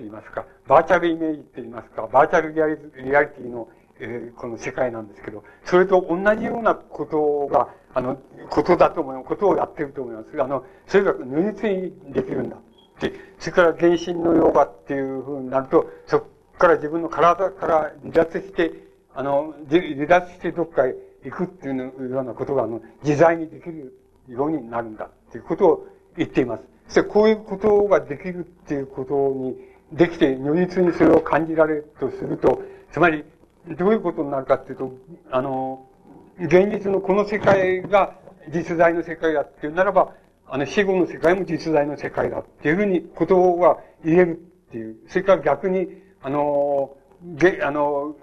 言いますか、バーチャルイメージって言いますか、バーチャルリアリリアリティの、えー、この世界なんですけど、それと同じようなことが、あの、ことだと思います。ことをやってると思います。あの、それが如実にできるんだ。で、それから原神のヨガっていうふうになると、そこから自分の体から離脱して、あの、離脱してどっかへ行くっていうようなことが、あの、自在にできるようになるんだっていうことを言っています。そしてこういうことができるっていうことに、できて如実にそれを感じられるとすると、つまり、どういうことになるかっていうと、あの、現実のこの世界が実在の世界だっていうならば、あの、死後の世界も実在の世界だっていうふうにことは言えるっていう。それから逆に、あの、げ、あの、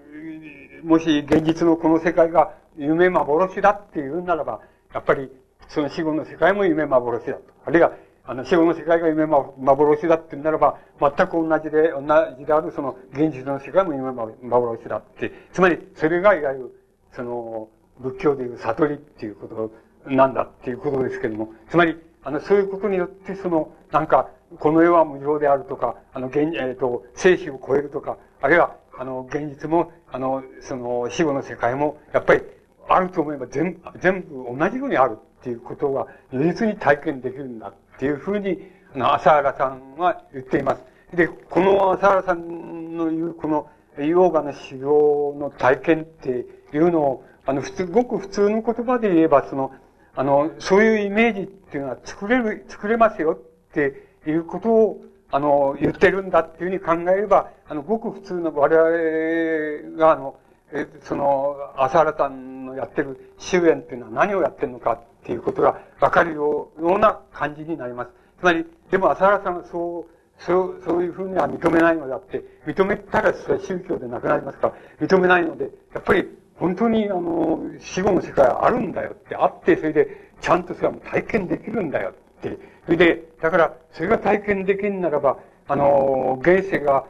もし現実のこの世界が夢幻だっていうならば、やっぱりその死後の世界も夢幻だと。あるいは、あの、死後の世界が夢幻だって言うならば、全く同じで、同じであるその現実の世界も夢幻だって。つまり、それがいわゆる、その、仏教でいう悟りっていうことなんだっていうことですけれども、つまり、あの、そういうことによって、その、なんか、この世は無常であるとか、あの、現、えっ、ー、と、生死を超えるとか、あるいは、あの、現実も、あの、その、死後の世界も、やっぱり、あると思えば全全部同じようにあるっていうことが、如実に体験できるんだっていうふうに、あの、朝原さんは言っています。で、この朝原さんの言う、この、ヨーガの修行の体験っていうのを、あの、普通、ごく普通の言葉で言えば、その、あの、そういうイメージっていうのは作れる、作れますよっていうことを、あの、言ってるんだっていうふうに考えれば、あの、ごく普通の我々が、あの、え、その、朝原さんのやってる終焉っていうのは何をやってるのかっていうことがわかるような感じになります。つまり、でも朝原さんはそう、そう、そういうふうには認めないのであって、認めたらそれは宗教でなくなりますから、認めないので、やっぱり本当にあの、死後の世界はあるんだよって、あって、それで、ちゃんとそれは体験できるんだよって。それで、だから、それが体験できるならば、あの、現世が、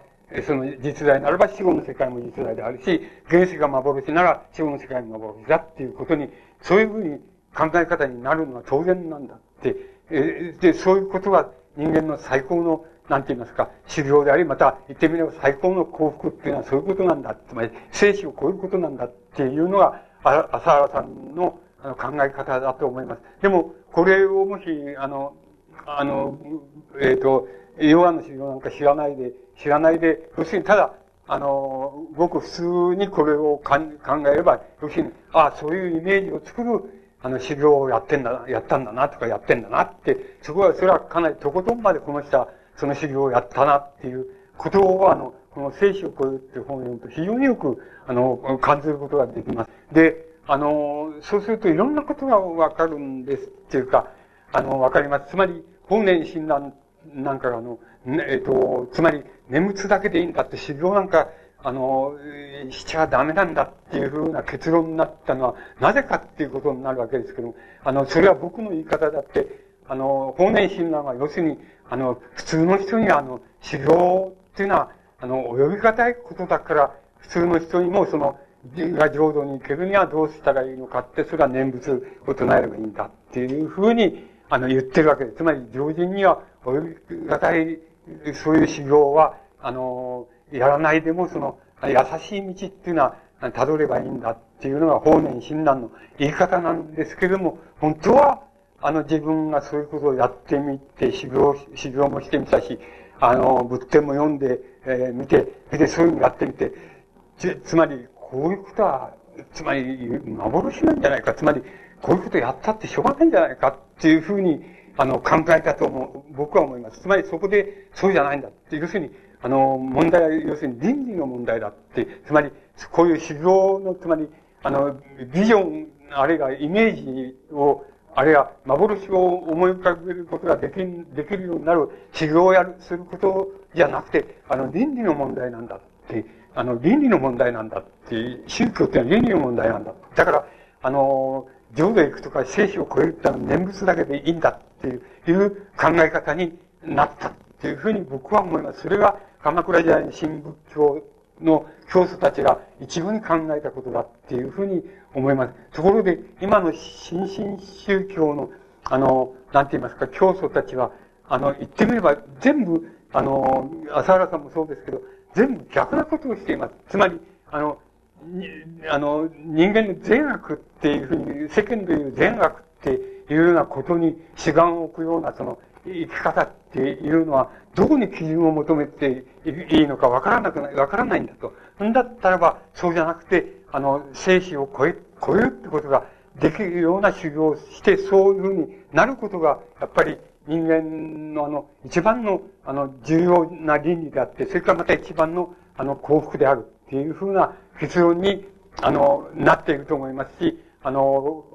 その実在ならば死後の世界も実在であるし、現世が幻なら死後の世界も幻だっていうことに、そういうふうに考え方になるのは当然なんだって。で、そういうことが人間の最高のなんて言いますか、修行であり、また言ってみれば最高の幸福っていうのはそういうことなんだ。つまり、生死を超えることなんだっていうのが、浅原さんの考え方だと思います。でも、これをもし、あの、あの、えっ、ー、と、ヨガの修行なんか知らないで、知らないで、要するにただ、あの、ごく普通にこれを考えれば、要するに、ああ、そういうイメージを作る、あの、修行をやってんだ、やったんだな、とかやってんだなって、そこは、それはかなりとことんまでこの人はその修行をやったなっていうことを、あの、この聖書を超えるっていう本を読むと非常によく、あの、感じることができます。で、あの、そうするといろんなことがわかるんですっていうか、あの、わかります。つまり、本年診断なんかが、あの、ねえっ、と、つまり、念仏だけでいいんだって修行なんか、あの、しちゃダメなんだっていうふうな結論になったのは、なぜかっていうことになるわけですけども、あの、それは僕の言い方だって、あの、法然親鸞は要するに、あの、普通の人にあの、修行っていうのは、あの、及びがたいことだから、普通の人にもその、が浄土に行けるにはどうしたらいいのかって、それは念仏を唱えればいいんだっていうふうに、あの、言ってるわけです。つまり、常人には及びがたい、そういう修行は、あの、やらないでも、その、優しい道っていうのは、辿ればいいんだっていうのが法然親鸞の言い方なんですけれども、本当は、あの自分がそういうことをやってみて、修行、修行もしてみたし、あの、仏典も読んで、えー、見て、で、そういうのやってみて、つ、つまり、こういうことは、つまり、幻なんじゃないか。つまり、こういうことやったってしょうがないんじゃないかっていうふうに、あの、考えたと思う、僕は思います。つまり、そこで、そうじゃないんだって。要するに、あの、問題は、要するに倫理の問題だって。つまり、こういう修行の、つまり、あの、ビジョン、あるいはイメージを、あるいは幻を思い浮かべることができできるようになる修行をやる、することじゃなくて、あの、倫理の問題なんだって、あの、倫理の問題なんだって、宗教っていうのは倫理の問題なんだ。だから、あの、浄土へ行くとか聖書を超えるってのは念仏だけでいいんだっていういう考え方になったっていうふうに僕は思います。それが鎌倉時代の新仏教の教祖たちが一部に考えたことだっていうふうに思います。ところで、今の新進宗教の、あの、なんて言いますか、教祖たちは、あの、言ってみれば全部、あの、浅原さんもそうですけど、全部逆なことをしています。つまり、あの、あの、人間の善悪っていうふうに、世間でいう善悪っていうようなことに志願を置くような、その、生き方っていうのは、どこに基準を求めていいのかわからなくない、わからないんだと。んだったらば、そうじゃなくて、あの、生死を超え、超えるってことができるような修行をして、そういうふうになることが、やっぱり人間のあの、一番の、あの、重要な倫理であって、それからまた一番の、あの、幸福であるっていうふうな結論に、あの、なっていると思いますし、あの、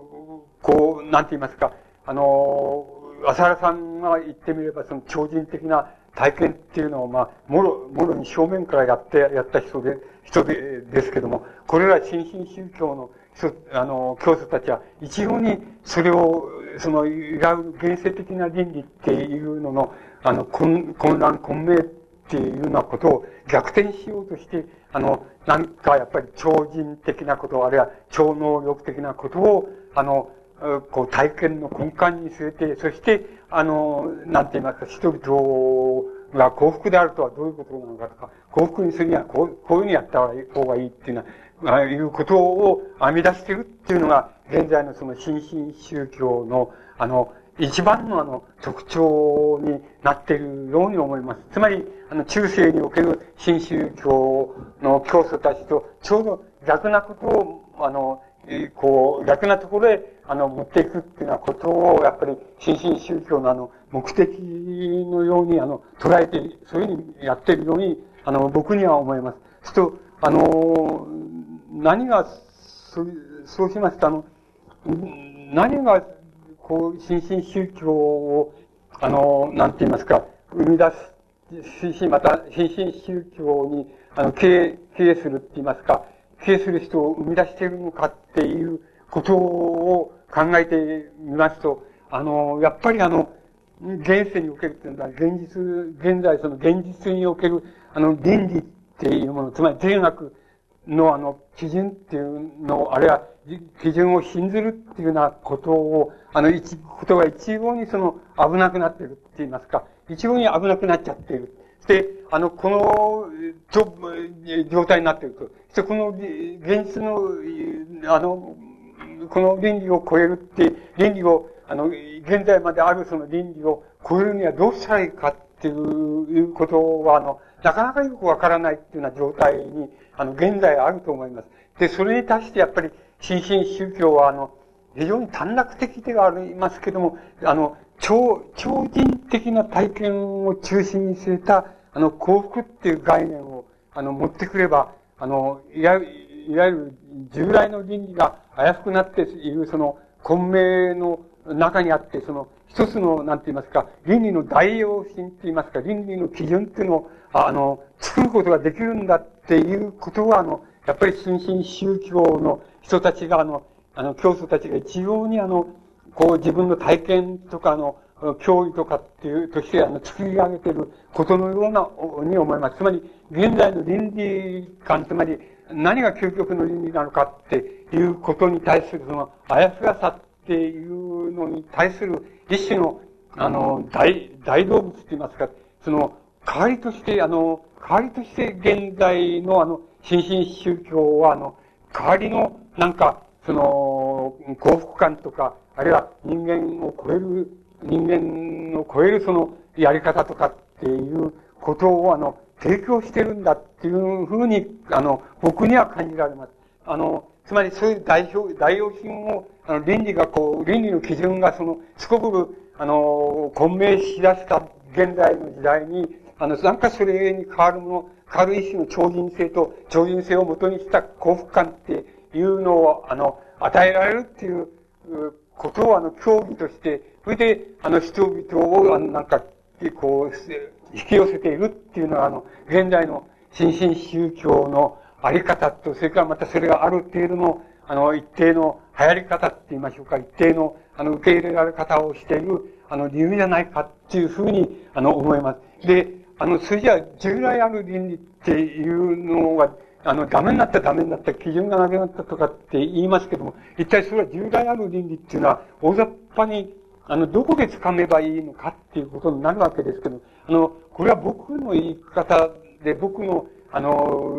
こう、なんて言いますか、あの、浅原さんが言ってみれば、その超人的な体験っていうのを、まあ、もろ、もろに正面からやって、やった人で、人で、ですけども、これら新進宗教の人、あの、教祖たちは、一様にそれを、その、いわゆる現世的な倫理っていうのの、あの、混混乱、混迷っていうようなことを逆転しようとして、あの、なんかやっぱり超人的なこと、あるいは超能力的なことを、あの、こう体験の根幹に据えて、そして、あの、なんて言いますか、人々が幸福であるとはどういうことなのかとか、幸福にするにはこうこういうふうにやった方がいいっていうのは、ああいうことを編み出してるっていうのが、現在のその新進宗教の、あの、一番のあの、特徴になっているように思います。つまり、あの、中世における新宗教の教祖たちと、ちょうど逆なことを、あの、えこう、逆なところへ、あの、持っていくっていうようなことを、やっぱり、新進宗教のあの、目的のように、あの、捉えて、そういうふうにやってるように、あの、僕には思います。すると、あの、何が、そう、そうしますと、あの、何が、こう、新進宗教を、あの、なんて言いますか、生み出すし、また、新進宗教に、あの、経営、経営するって言いますか、経営する人を生み出しているのかっていうことを考えてみますと、あの、やっぱりあの、現世におけるっていうのは、現実、現在その現実における、あの、倫理っていうもの、つまり哲学のあの、基準っていうのを、あるいは、基準を信ずるっていうようなことを、あの、一、ことが一様にその、危なくなってるって言いますか、一様に危なくなっちゃってる。で、あの、この、状態になっていると。そこの、現実の、あの、この倫理を超えるって、倫理を、あの、現在まであるその倫理を超えるにはどうしたらいいかっていうことは、あの、なかなかよくわからないっていうような状態に、あの、現在あると思います。で、それに対してやっぱり、新進宗教は、あの、非常に短絡的ではありますけども、あの、超、超人的な体験を中心に据えた、あの、幸福っていう概念を、あの、持ってくれば、あの、いわいわゆる従来の倫理が危うくなっている、その、混迷の中にあって、その、一つの、なんて言いますか、倫理の代用品って言いますか、倫理の基準っていうのを、あの、作ることができるんだっていうことは、あの、やっぱり新進宗教の人たちが、あの、あの、教祖たちが一様にあの、こう自分の体験とかの、教義とかっていう、として、あの、作り上げてることのような、に思います。つまり、現在の倫理観、つまり、何が究極の倫理なのかっていうことに対する、その、あやふやさっていうのに対する一種の、あの、大、大動物って言いますか、その、代わりとして、あの、代わりとして現在のあの、新進宗教は、あの、代わりの、なんか、その、幸福感とか、あるいは人間を超える、人間を超えるその、やり方とかっていうことを、あの、提供してるんだっていうふうに、あの、僕には感じられます。あの、つまりそういう代表、代用品を、あの、倫理がこう、倫理の基準がその、すこぶる、あの、混迷しだした現在の時代に、あの、なんかそれに変わるもの、変わる一種の超人性と、超人性をもとにした幸福感っていうのを、あの、与えられるっていうことを、あの、競技として、それで、あの、人々を、あの、なんか、こう、引き寄せているっていうのは、あの、現在の新進宗教のあり方と、それからまたそれがある程度の、あの、一定の流行り方って言いましょうか、一定の、あの、受け入れられ方をしている、あの、理由じゃないかっていうふうに、あの、思います。で、あの、それじゃ従来ある倫理っていうのが、あの、ダメになったダメになった、基準がなくなったとかって言いますけども、一体それは従来ある倫理っていうのは、大雑把に、あの、どこで掴めばいいのかっていうことになるわけですけど、あの、これは僕の言い方で、僕の、あの、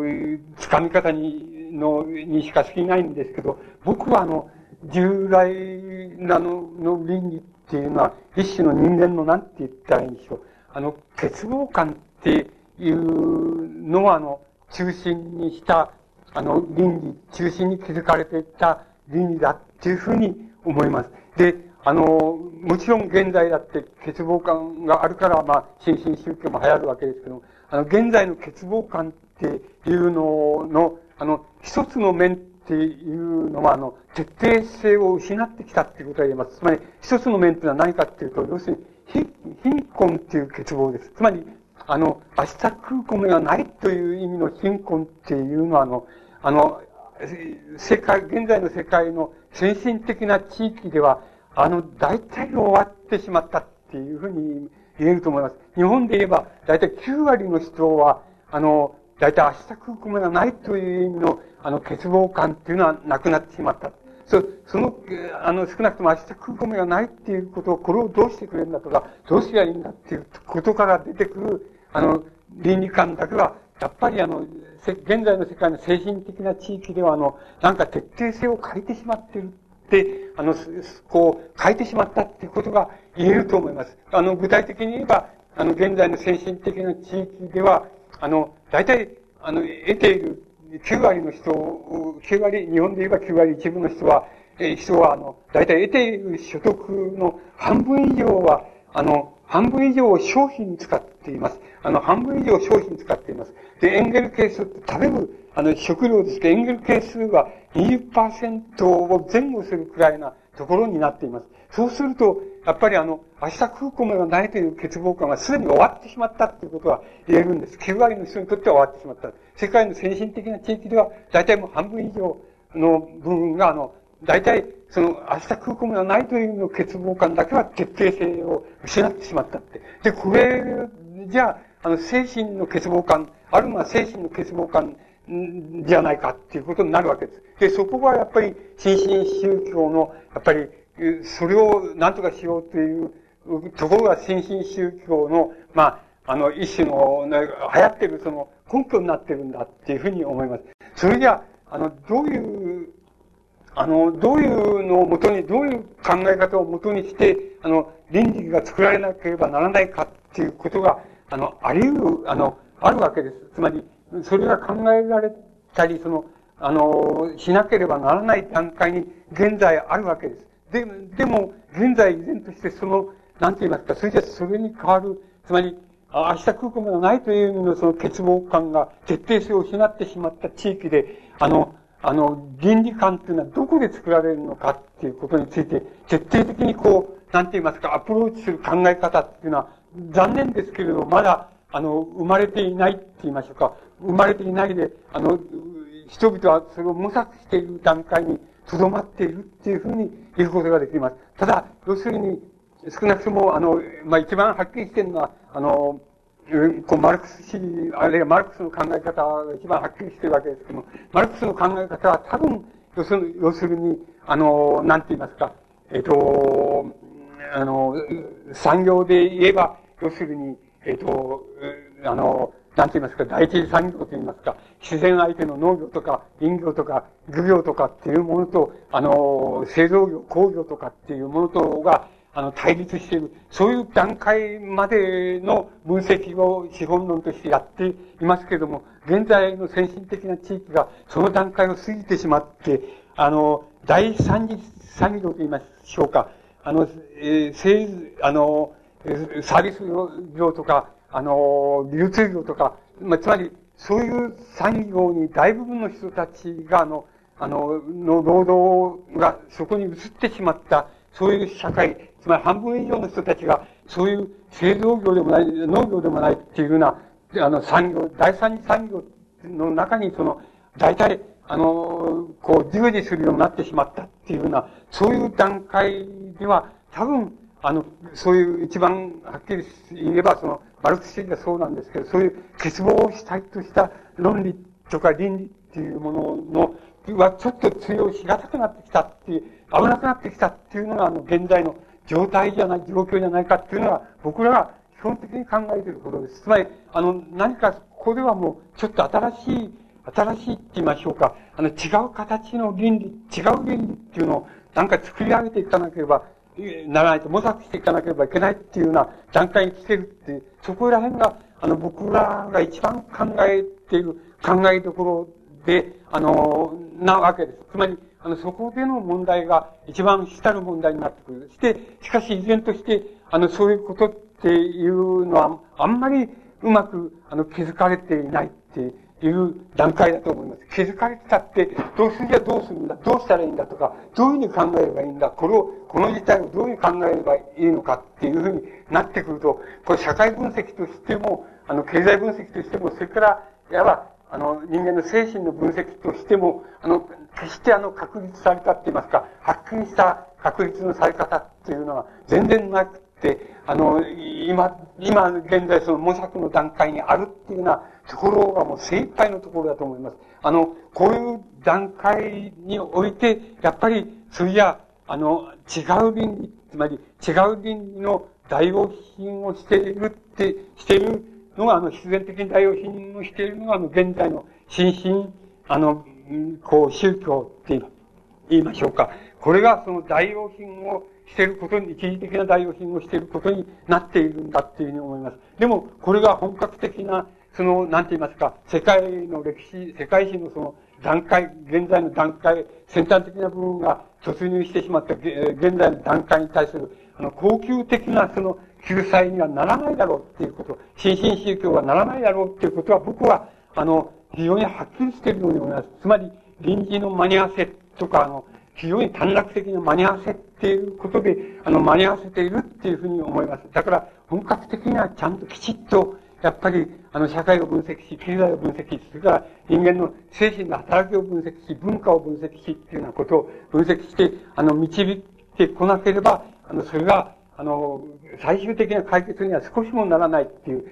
掴み方に、の、にしか過ぎないんですけど、僕はあの、従来なの、の倫理っていうのは、一種の人間の、なんて言ったらいいんでしょう。あの、欠乏感っていうのは、あの、中心にした、あの、倫理、中心に築かれていった倫理だっていうふうに思います。で、あの、もちろん現在だって欠乏感があるから、まあ、新進宗教も流行るわけですけどあの、現在の欠乏感っていうのの、あの、一つの面っていうのは、あの、徹底性を失ってきたっていうことが言えます。つまり、一つの面というのは何かっていうと、要するに、貧困っていう欠乏です。つまり、あの、明日食う米がないという意味の貧困っていうのは、あの、あの、世界、現在の世界の先進的な地域では、あの、大体終わってしまったっていうふうに言えると思います。日本で言えば、大体9割の人は、あの、大体明日食う米がないという意味の、あの、欠乏感っていうのはなくなってしまった。そその、あの、少なくとも明日食う米がないっていうことを、これをどうしてくれるんだとか、どうすりゃいいんだっていうことから出てくる、あの、倫理観だけは、やっぱりあの、現在の世界の精神的な地域では、あの、なんか徹底性を欠いてしまっているって、あの、こう、変えてしまったっていうことが言えると思います。あの、具体的に言えば、あの、現在の先進的な地域では、あの、大体、あの、得ている9割の人、9割、日本で言えば9割一部の人は、え人は、あの、大体得ている所得の半分以上は、あの、半分以上を商品に使ってています。あの、半分以上商品使っています。で、エンゲル係数って食べる、あの、食料ですけど、エンゲル係数は20%を前後するくらいなところになっています。そうすると、やっぱりあの、明日食う米がないという欠乏感がすでに終わってしまったということは言えるんです。9割の人にとっては終わってしまった。世界の先進的な地域では、大体もう半分以上の部分が、あの、大体、その、明日食う米がないというの欠乏感だけは徹底性を失ってしまったって。で、これ、じゃあ、あの、精神の欠乏感、あるいは精神の欠乏感じゃないかっていうことになるわけです。で、そこはやっぱり、新進宗教の、やっぱり、それを何とかしようというところが新進宗教の、まあ、あの、一種の、ね、流行ってるその根拠になってるんだっていうふうに思います。それじゃああ、の、どういう、あの、どういうのをもとに、どういう考え方をもとにして、あの、倫理が作られなければならないかっていうことが、あの、あり得る、あの、あるわけです。つまり、それが考えられたり、その、あの、しなければならない段階に現在あるわけです。で、でも、現在依然としてその、なんて言いますか、それじゃそれに変わる、つまり、明日空港がないという意味のその欠乏感が徹底性を失ってしまった地域で、あの、あの、倫理観っていうのはどこで作られるのかっていうことについて、徹底的にこう、なんて言いますか、アプローチする考え方っていうのは、残念ですけれど、まだ、あの、生まれていないって言いましょうか、生まれていないで、あの、人々はそれを模索している段階にとどまっているっていうふうに言うことができます。ただ、要するに、少なくとも、あの、まあ、一番はっきりしてるのは、あの、こう、マルクス主義、あるいはマルクスの考え方が一番はっきりしてるわけですけども、マルクスの考え方は多分、要するに、要するに、あの、なんて言いますか、えっ、と、あの、産業で言えば、要するに、えっ、と、あの、なんて言いますか、第一次産業と言いますか、自然相手の農業とか林業とか漁業とかっていうものと、あの、製造業、工業とかっていうものとが、あの、対立している。そういう段階までの分析を資本論としてやっていますけれども、現在の先進的な地域がその段階を過ぎてしまって、あの、第三次産業と言いましょうか。あの、えー、あの、サービス業とか、あの、流通業とか、まあ、つまり、そういう産業に大部分の人たちが、あの、あの、の労働がそこに移ってしまった、そういう社会、つまり半分以上の人たちが、そういう製造業でもない、農業でもないっていうような、あの、産業、第三次産業の中に、その、大体、あの、こう、従事するようになってしまったっていうような、そういう段階では、多分、あの、そういう一番はっきり言えば、その、マルクス主義がそうなんですけど、そういう欠乏を主体とした論理とか倫理っていうものの、はちょっと通用しがたくなってきたっていう、危なくなってきたっていうのが、あの、現在の状態じゃない、状況じゃないかっていうのは、僕らが基本的に考えていることです。つまり、あの、何か、ここではもう、ちょっと新しい、新しいって言いましょうか、あの、違う形の倫理、違う倫理っていうのを、なんか作り上げていかなければならないと模索していかなければいけないっていうような段階に来てるっていう、そこら辺が、あの、僕らが一番考えている考えどころで、あの、なわけです。つまり、あの、そこでの問題が一番主たる問題になってくる。して、しかし依然として、あの、そういうことっていうのは、あんまりうまく、あの、気づかれていないっていう段階だと思います。気づかれてたって、どうするにはどうするんだ、どうしたらいいんだとか、どういうふうに考えればいいんだ、これを、この事態をどういうふうに考えればいいのかっていうふうになってくると、これ社会分析としても、あの、経済分析としても、それから、いわば、あの、人間の精神の分析としても、あの、決してあの、確立されたって言いますか、はっきりした確立のされ方っていうのは全然なくて、あの、今、今現在その模索の段階にあるっていうようなところがもう精一杯のところだと思います。あの、こういう段階において、やっぱり、それや、あの、違う倫理、つまり違う倫理の代用品をしているって、しているのが、あの、必然的に代用品をしているのが、あの、現在の新進、あの、こう、宗教って言いましょうか。これがその代用品をしていることに、一時的な代用品をしていることになっているんだっていうふうに思います。でも、これが本格的な、その、なんて言いますか、世界の歴史、世界史のその段階、現在の段階、先端的な部分が突入してしまった現在の段階に対する、あの、恒久的なその救済にはならないだろうっていうこと、新進宗教はならないだろうっていうことは僕は、あの、非常にはっきりしているように思います。つまり、臨時の間に合わせとか、あの、非常に短絡的に間に合わせっていうことで、あの、間に合わせているっていうふうに思います。だから、本格的にはちゃんときちっと、やっぱり、あの、社会を分析し、経済を分析し、それから人間の精神の働きを分析し、文化を分析し、っていうようなことを分析して、あの、導いてこなければ、あの、それが、あの、最終的な解決には少しもならないっていう。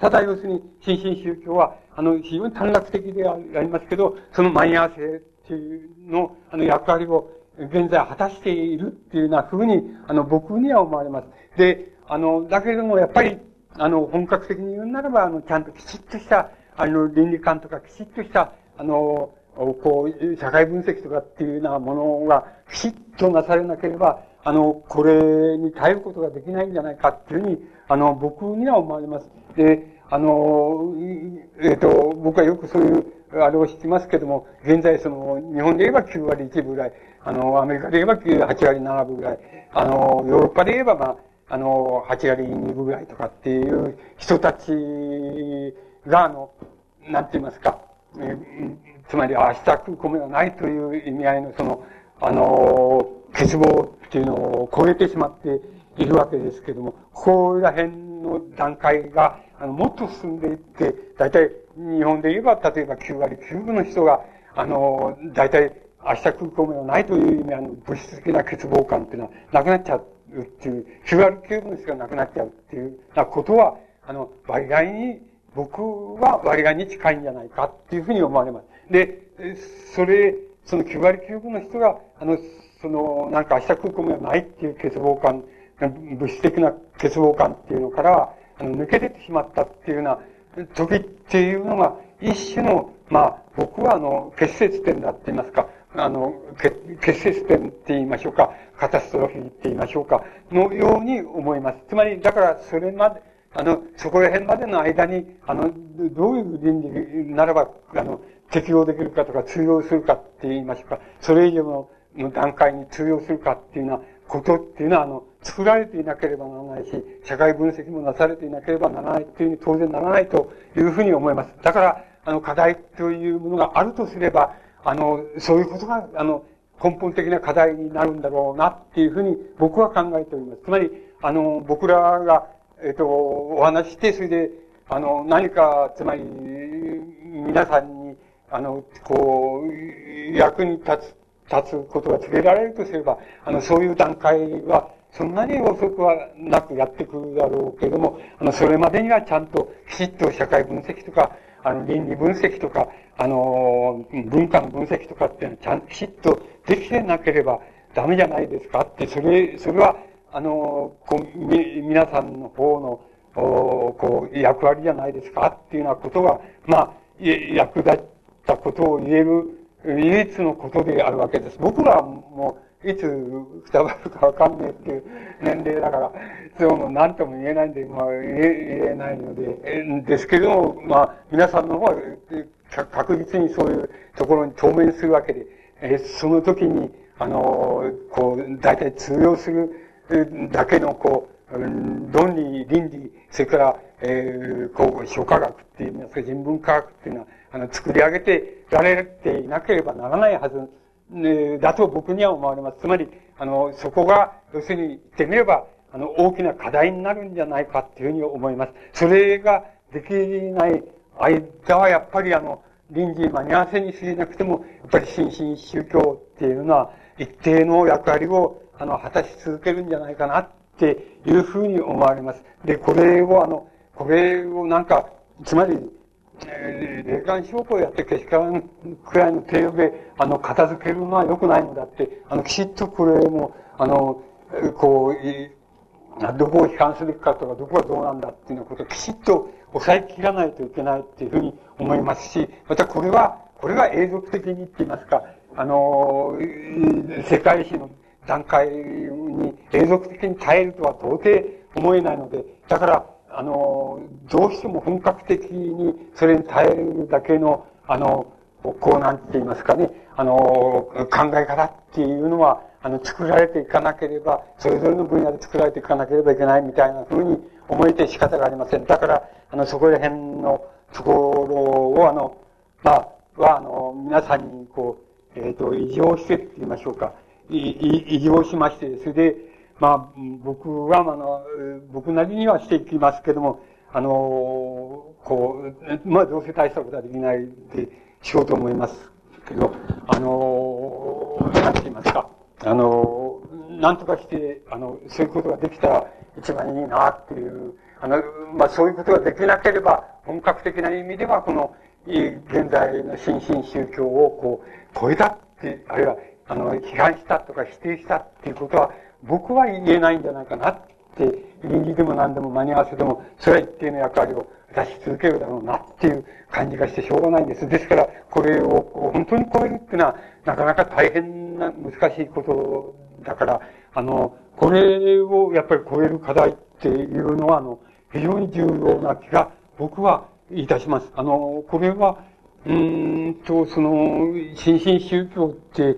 ただ要するに、新進宗教は、あの、非常に短絡的でありますけど、その間に合わせっていうの、あの、役割を現在果たしているっていうような風に、あの、僕には思われます。で、あの、だけれども、やっぱり、あの、本格的に言うならば、あの、ちゃんときちっとした、あの、倫理観とかきちっとした、あの、こう、社会分析とかっていうようなものがきちっとなされなければ、あの、これに耐えることができないんじゃないかっていうふうに、あの、僕には思われます。で、あの、えっ、ー、と、僕はよくそういう、あれを知ってますけども、現在その、日本で言えば9割1分ぐらい、あの、アメリカで言えば8割7分ぐらい、あの、ヨーロッパで言えばまあ、あの、8割2分ぐらいとかっていう人たちが、あの、なんて言いますか、えつまり明日食う米がないという意味合いのその、あの、欠乏っていうのを超えてしまっているわけですけども、ここら辺の段階が、あの、もっと進んでいって、大体、日本で言えば、例えば9割9分の人が、あの、大体、明日空港目がないという意味、あの、物質的な欠乏感っていうのはなくなっちゃうっていう、9割9分の人がなくなっちゃうっていうなことは、あの、割合に、僕は割合に近いんじゃないかっていうふうに思われます。で、それ、その9割9分の人が、あの、その、なんか明日空港目がないっていう欠乏感、物質的な欠乏感っていうのから、あの、抜け出てしまったっていうような時っていうのが、一種の、まあ、僕はあの、結節点だって言いますか、あの、結節点って言いましょうか、カタストロフィーって言いましょうか、のように思います。つまり、だからそれまで、あの、そこら辺までの間に、あの、どういう倫理ならば、あの、適用できるかとか通用するかって言いましょうか、それ以上のの段階に通用するかっていうようなことっていうのは、あの、作られていなければならないし、社会分析もなされていなければならないっていうふうに当然ならないというふうに思います。だから、あの、課題というものがあるとすれば、あの、そういうことが、あの、根本的な課題になるんだろうなっていうふうに僕は考えております。つまり、あの、僕らが、えっと、お話して、それで、あの、何か、つまり、皆さんに、あの、こう、役に立つ立つことが告げられるとすれば、あの、そういう段階は、そんなに遅くはなくやってくるだろうけれども、あの、それまでにはちゃんときちっと社会分析とか、あの、倫理分析とか、あの、文化の分析とかっていうのはちゃんときちっとできてなければダメじゃないですかって、それ、それは、あの、こ、み、皆さんの方の、おこう、役割じゃないですかっていうようなことが、まあ、役立ったことを言える唯一のことであるわけです。僕らも、いつくたばるかわかんないっていう年齢だから、そうも何とも言えないんで、まあ言え言えないので、ですけども、まあ皆さんの方は確実にそういうところに当面するわけで、えその時に、あの、こう、大体通用するだけの、こう、論理、倫理、それから、えー、こう、諸科学っていいますか、人文科学っていうのは、あの、作り上げてられていなければならないはず、ね、だと僕には思われます。つまり、あの、そこが、要するに言ってみれば、あの、大きな課題になるんじゃないかっていうふうに思います。それができない間は、やっぱりあの、臨時間に合わせに過ぎなくても、やっぱり新進宗教っていうのは、一定の役割を、あの、果たし続けるんじゃないかなっていうふうに思われます。で、これをあの、これをなんか、つまり、霊感商法やってけしからんくらいの程度で、あの、片付けるのは良くないのだって、あの、きちっとこれも、あの、こう、どこを批判するかとか、どこがどうなんだっていうようなことをきちっと抑え切らないといけないっていうふうに思いますし、またこれは、これが永続的にって言いますか、あの、世界史の段階に永続的に耐えるとは到底思えないので、だから、あの、どうしても本格的にそれに耐えるだけの、あの、こうなんて言いますかね、あの、考え方っていうのは、あの、作られていかなければ、それぞれの分野で作られていかなければいけないみたいな風に思えて仕方がありません。だから、あの、そこら辺のところを、あの、まあ、は、あの、皆さんに、こう、えっ、ー、と、異常してって言いましょうか。異常しまして、それで、まあ、僕は、あの、僕なりにはしていきますけども、あの、こう、まあ、どうせ大したことはできないでしようと思いますけど、あの、なんて言いますか、あの、なんとかして、あの、そういうことができたら一番いいなっていう、あの、まあ、そういうことができなければ、本格的な意味では、この、現在の新進宗教をこう、超えたって、あるいは、あの、批判したとか否定したっていうことは、僕は言えないんじゃないかなって、倫理でも何でも間に合わせても、それは一定の役割を出し続けるだろうなっていう感じがしてしょうがないんです。ですから、これを本当に超えるっていうのは、なかなか大変な難しいことだから、あの、これをやっぱり超える課題っていうのは、あの、非常に重要な気が僕はいたします。あの、これは、うんと、その、新進宗教って、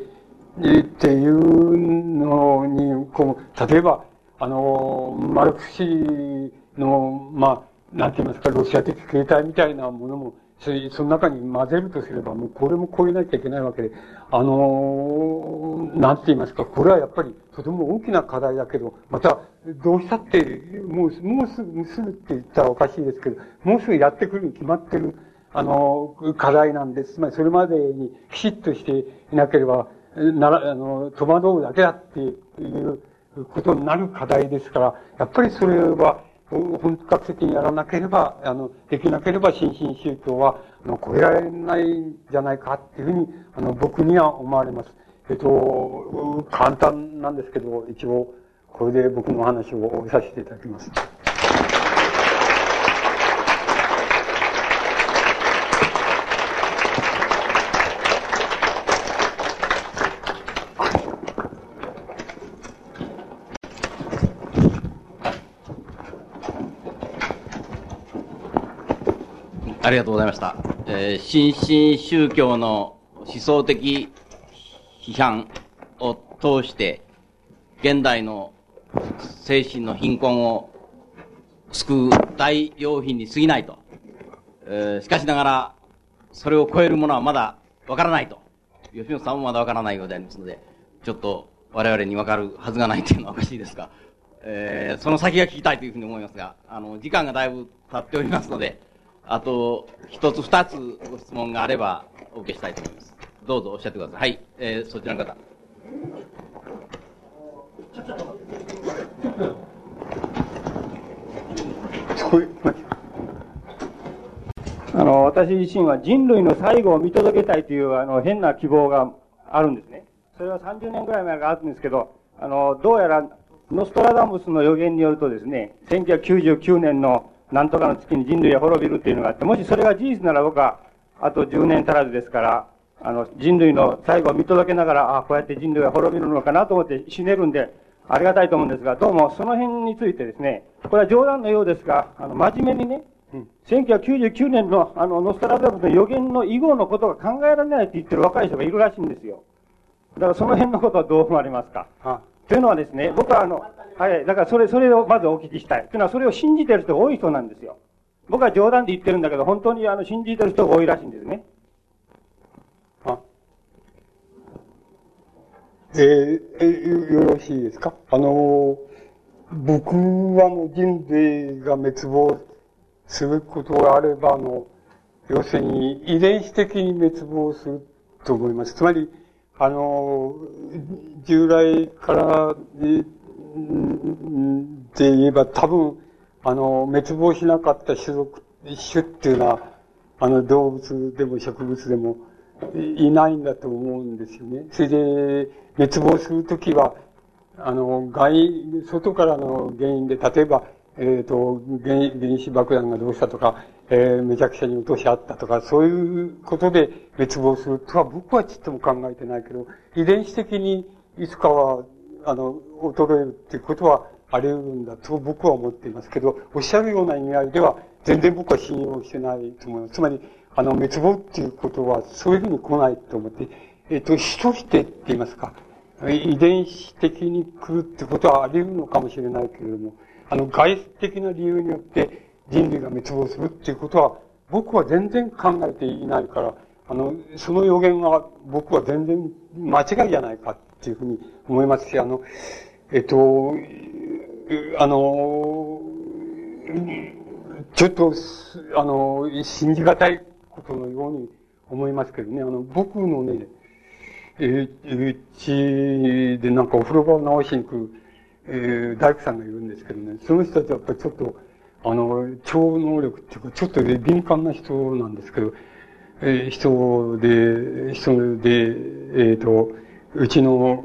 っていうのに、こう、例えば、あの、マルク氏の、まあ、なんて言いますか、ロシア的形態みたいなものも、その中に混ぜるとすれば、もうこれも超えなきゃいけないわけで、あの、なんて言いますか、これはやっぱりとても大きな課題だけど、また、どうしたって、もう、もうすぐ、すぐって言ったらおかしいですけど、もうすぐやってくるに決まってる、あの、課題なんです。つまり、それまでにきちっとしていなければ、なら、あの、戸惑うだけだっていうことになる課題ですから、やっぱりそれは、本格的にやらなければ、あの、できなければ新進宗教は、あの、超えられないんじゃないかっていうふうに、あの、僕には思われます。えっと、簡単なんですけど、一応、これで僕の話をさせていただきます。ありがとうございました。えー、新進宗教の思想的批判を通して、現代の精神の貧困を救う大用品に過ぎないと。えー、しかしながら、それを超えるものはまだわからないと。吉本さんもまだわからないようでありますので、ちょっと我々にわかるはずがないというのはおかしいですが、えー、その先が聞きたいというふうに思いますが、あの、時間がだいぶ経っておりますので、あと、一つ二つご質問があれば、お受けしたいと思います。どうぞおっしゃってください。はい、えー、そちらの方。あの、私自身は人類の最後を見届けたいというあの変な希望があるんですね。それは30年ぐらい前からあるんですけど、あの、どうやらノストラダムスの予言によるとですね、1999年のなんとかの月に人類は滅びるっていうのがあって、もしそれが事実なら僕は、あと10年足らずですから、あの、人類の最後を見届けながら、ああ、こうやって人類が滅びるのかなと思って死ねるんで、ありがたいと思うんですが、どうもその辺についてですね、これは冗談のようですが、あの、真面目にね、うん、1999年のあの、ノストラダムスの予言の以後のことが考えられないって言ってる若い人がいるらしいんですよ。だからその辺のことはどう思われますか？あというのはですね、僕はあの、はい、だからそれ、それをまずお聞きしたい。というのは、それを信じてる人が多い人なんですよ。僕は冗談で言ってるんだけど、本当にあの、信じてる人が多いらしいんですね。あえー、えよろしいですか？あの、僕はもう人類が滅亡することがあれば、あの、要するに遺伝子的に滅亡すると思います。つまり、あの、従来からで、で言えば多分、あの、滅亡しなかった種族、種っていうのは、あの、動物でも植物でもいないんだと思うんですよね。それで、滅亡するときは、あの、外、外からの原因で、例えば、えっ、ー、と、原原子爆弾がどうしたとか、えー、めちゃくちゃに落としあったとか、そういうことで滅亡するとは僕はちっとも考えてないけど、遺伝子的にいつかは、あの、衰えるっていうことはあり得るんだと僕は思っていますけど、おっしゃるような意味合いでは、全然僕は信用してないと思います。つまり、あの、滅亡っていうことは、そういうふうに来ないと思って、えっ、ー、と、死としてって言いますか、遺伝子的に来るってことはあり得るのかもしれないけれども、あの、外出的な理由によって人類が滅亡するっていうことは、僕は全然考えていないから、あの、その予言は僕は全然間違いじゃないかっていうふうに思いますし、あの、えっと、あの、ちょっと、あの、信じがたいことのように思いますけどね、あの、僕のね、えうちでなんかお風呂場を直しに来る、えー、大工さんがいるんですけどね、その人たちはやっぱりちょっと、あの、超能力っていうか、ちょっとで敏感な人なんですけど、えー、人で、人で、えっ、ー、と、うちの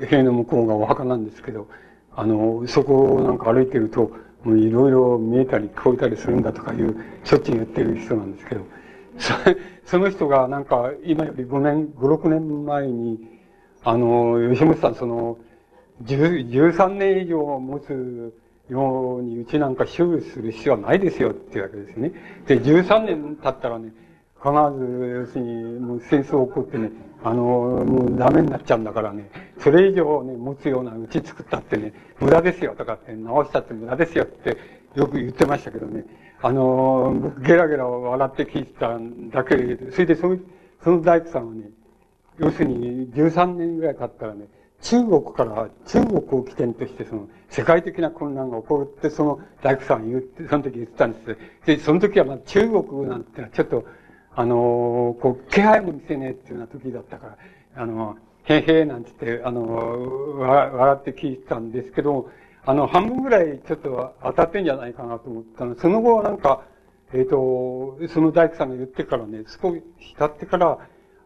塀の向こうがお墓なんですけど、あの、そこをなんか歩いてると、もういろいろ見えたり聞こえたりするんだとかいう、しょっちゅう言ってる人なんですけど、そその人がなんか、今より5年、5、6年前に、あの、吉本さん、その、13年以上持つように、うちなんか修理する必要はないですよっていうわけですね。で、13年経ったらね、必ず、要するに、もう戦争起こってね、あの、もうダメになっちゃうんだからね、それ以上ね、持つようなうち作ったってね、無駄ですよとかって、直したって無駄ですよってよく言ってましたけどね、あの、ゲラゲラ笑って聞いたんだけれど、それでその、その大工さんはね、要するに13年ぐらい経ったらね、中国から、中国を起点として、その、世界的な混乱が起こるって、その大工さん言って、その時言ってたんです。で、その時はまあ中国なんてちょっと、あの、こう、気配も見せねえっていうような時だったから、あの、へへなんて言って、あの、笑って聞いてたんですけど、あの、半分ぐらいちょっと当たってんじゃないかなと思ったの。その後はなんか、えっ、と、その大工さんが言ってからね、少し経ってから、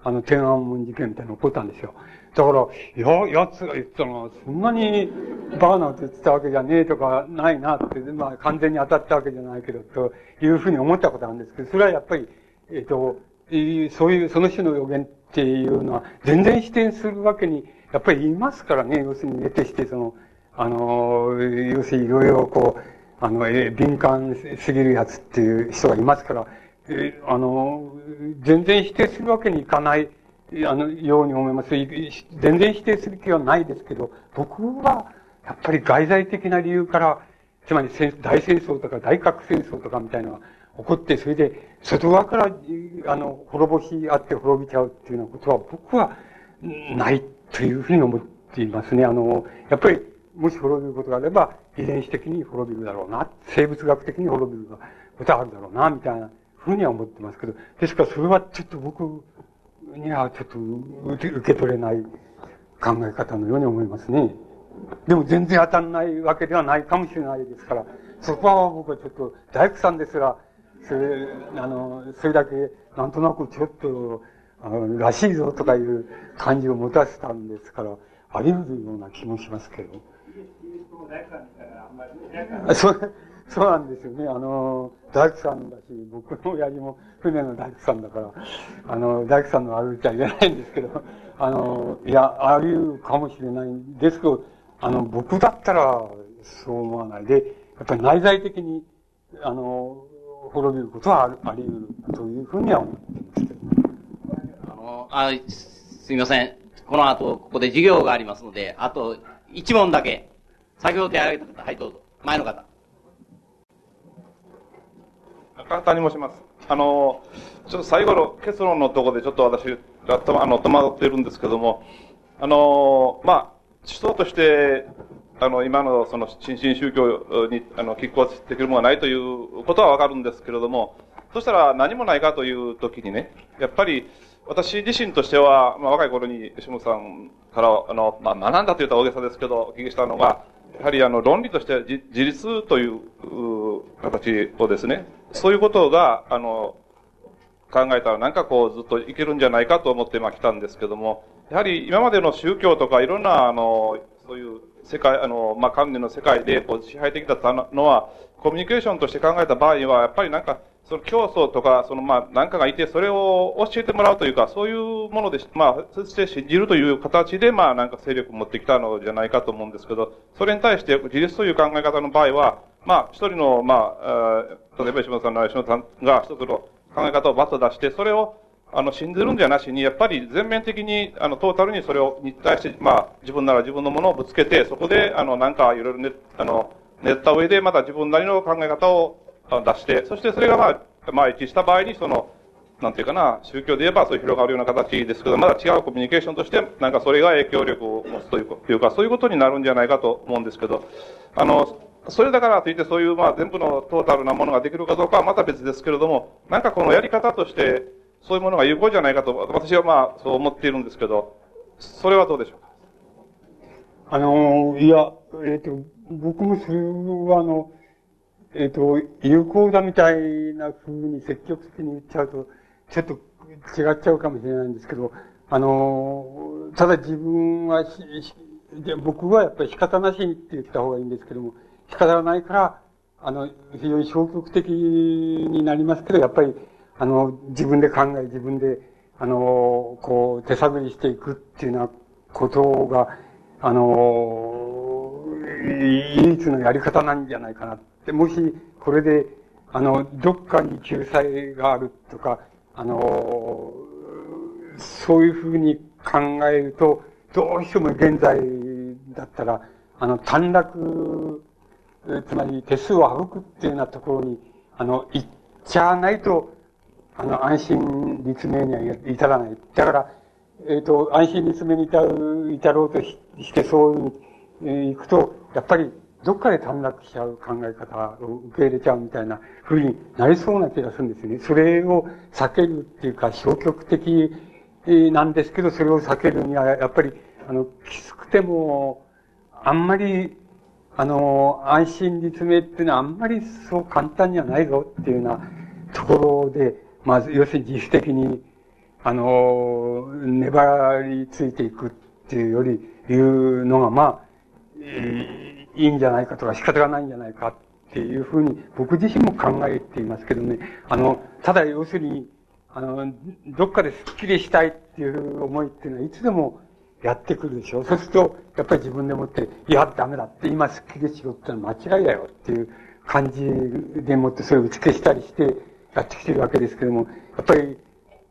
あの、天安門事件みたいなの起こったんですよ。だから、や、奴が言ったのは、そんなにバーナーと言ってたわけじゃねえとか、ないなって、まあ、完全に当たったわけじゃないけど、というふうに思ったことあるんですけど、それはやっぱり、えっ、ー、と、そういう、その種の予言っていうのは、全然否定するわけに、やっぱり言いますからね、要するに得てして、その、あの、要するにいろいろこう、あの、え敏感すぎるやつっていう人がいますから、えあの、全然否定するわけにいかない、あの、ように思います。全然否定する気はないですけど、僕は、やっぱり外在的な理由から、つまり大戦争とか大核戦争とかみたいなのが起こって、それで、外側から、あの、滅ぼしあって滅びちゃうっていうようなことは、僕は、ないというふうに思っていますね。あの、やっぱり、もし滅びることがあれば、遺伝子的に滅びるだろうな、生物学的に滅びることがあるだろうな、みたいなふうには思ってますけど、ですからそれはちょっと僕にはちょっと受け取れない考え方のように思いますね。でも全然当たらないわけではないかもしれないですから、そこは僕はちょっと大工さんですら、それ、あの、それだけ、なんとなくちょっと、あの、らしいぞとかいう感じを持たせたんですから、あり得るような気もしますけど。そう、そうなんですよね。あの、大工さんだし、僕の親父も船の大工さんだから、あの、大工さんの歩いちゃいけないんですけど、あの、いや、あり得るかもしれないんですけど、あの、僕だったら、そう思わないで、やっぱり内在的に、あの、滅びることはあり得るというふうには思ってますけど。あの、あ、すみません。この後、ここで授業がありますので、あと一問だけ。先ほど手挙げた方、はい、どうぞ。前の方。簡単に申します。あの、ちょっと最後の結論のところでちょっと私、あの、戸惑っているんですけども、あの、まあ、思想として、あの、今のその新進宗教に、あの、拮抗できるものがないということはわかるんですけれども、そしたら何もないかというときにね、やっぱり、私自身としては、まあ、若い頃に吉本さんから、あの、まあ、学んだというと大げさですけど、お聞きしたのが、やはりあの、論理として自立という形をですね、そういうことが、あの、考えたらなんかこうずっといけるんじゃないかと思ってまあ来たんですけども、やはり今までの宗教とかいろんなあの、そういう世界、あの、まあ、観念の世界でこう支配的だったのは、コミュニケーションとして考えた場合には、やっぱりなんか、その競争とか、そのまあ、なんかがいて、それを教えてもらうというか、そういうもので、まあ、そして信じるという形で、まあ、なんか勢力を持ってきたのじゃないかと思うんですけど、それに対して自立という考え方の場合は、まあ、一人の、まあ、例えば石本さんの石本さんが一つの考え方をバッと出して、それを、あの、信ずるんじゃなしに、やっぱり全面的に、あの、トータルにそれを、に対して、まあ、自分なら自分のものをぶつけて、そこで、あの、なんか、いろいろね、あの、練った上で、また自分なりの考え方を出して、そしてそれがまあ、まあ一致した場合に、その、なんていうかな、宗教で言えばそういう広がるような形ですけど、まだ違うコミュニケーションとして、なんかそれが影響力を持つというか、そういうことになるんじゃないかと思うんですけど、あの、それだからといってそういうまあ全部のトータルなものができるかどうかはまた別ですけれども、なんかこのやり方として、そういうものが有効じゃないかと、私はまあそう思っているんですけど、それはどうでしょうか？あの、いや、えっ、ー、と、僕もそれはあの、えっ、ー、と、有効だみたいな風に積極的に言っちゃうと、ちょっと違っちゃうかもしれないんですけど、あの、ただ自分はし、僕はやっぱり仕方なしにって言った方がいいんですけども、仕方がないから、あの、非常に消極的になりますけど、やっぱり、あの、自分で考え、自分で、あの、こう、手探りしていくっていうようなことが、あの、唯一のやり方なんじゃないかなって、もし、これで、あの、どっかに救済があるとか、あの、そういうふうに考えると、どうしても現在だったら、あの、短絡つまり手数を省くっていうようなところに、あの、行っちゃわないと、あの、安心立命には至らない。だから、えっ、ー、と、安心立命に至る、至ろうとして、そういう、えー、行くと、やっぱり、どっかで短絡しちゃう考え方を受け入れちゃうみたいな風になりそうな気がするんですね。それを避けるっていうか、消極的なんですけど、それを避けるには、やっぱり、あの、きつくても、あんまりあの、安心立命っていうのはあんまりそう簡単にはないぞっていうようなところで、まず、要するに自主的に、あの、粘りついていくっていうより、いうのが、まあ、えー、いいんじゃないかとか仕方がないんじゃないかっていうふうに僕自身も考えていますけどね。あの、ただ要するに、あの、どっかでスッキリしたいっていう思いっていうのはいつでもやってくるでしょ。そうすると、やっぱり自分でもって、いや、ダメだって、今スッキリしろってのは間違いだよっていう感じでもってそれを打ち消したりしてやってきてるわけですけども、やっぱり、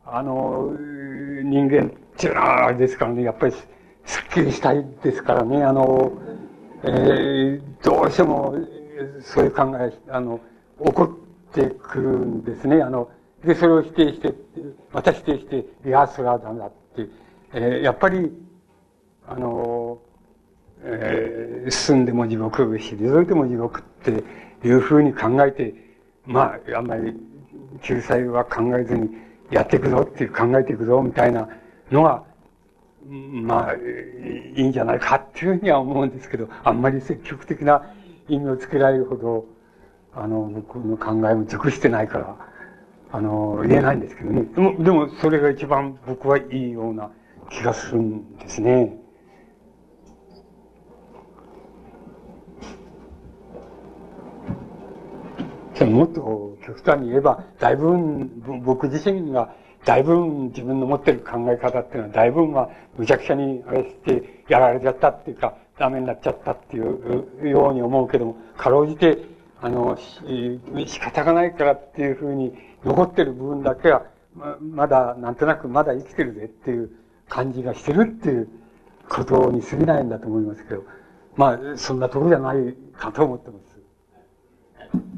あの、人間っていうのはあれですからね、やっぱりスッキリしたいですからね、あの、えー、どうしても、そういう考え、あの、起こってくるんですね。あの、で、それを否定して、また否定して、いや、それはダメだって。えー、やっぱり、あの、えー、進んでも地獄、退いても地獄っていうふうに考えて、まあ、あんまり救済は考えずにやっていくぞっていう考えていくぞみたいなのが、まあ、いいんじゃないかっていうふうには思うんですけど、あんまり積極的な意味をつけられるほど、あの、僕の考えも熟してないから、あの、言えないんですけどね。でも、でもそれが一番僕はいいような気がするんですね。もっと極端に言えば、だいぶ僕自身が、だいぶ自分の持ってる考え方っていうのは、だいぶまあ、むちゃくちゃにあれしてやられちゃったっていうか、ダメになっちゃったっていうように思うけども、かろうじて、あの、仕方がないからっていうふうに残ってる部分だけは、ままだ、なんとなくまだ生きてるぜっていう感じがしてるっていうことに過ぎないんだと思いますけど、まあ、そんなところじゃないかと思ってます。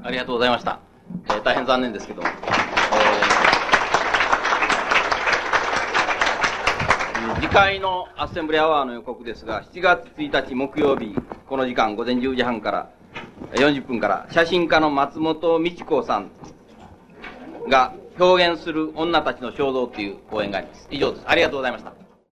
ありがとうございました。えー、大変残念ですけども。えー、次回のアッセンブリアワーの予告ですが、7月1日木曜日、この時間午前10時半から40分から、写真家の松本美智子さんが表現する女たちの肖像という講演があります。以上です。ありがとうございました。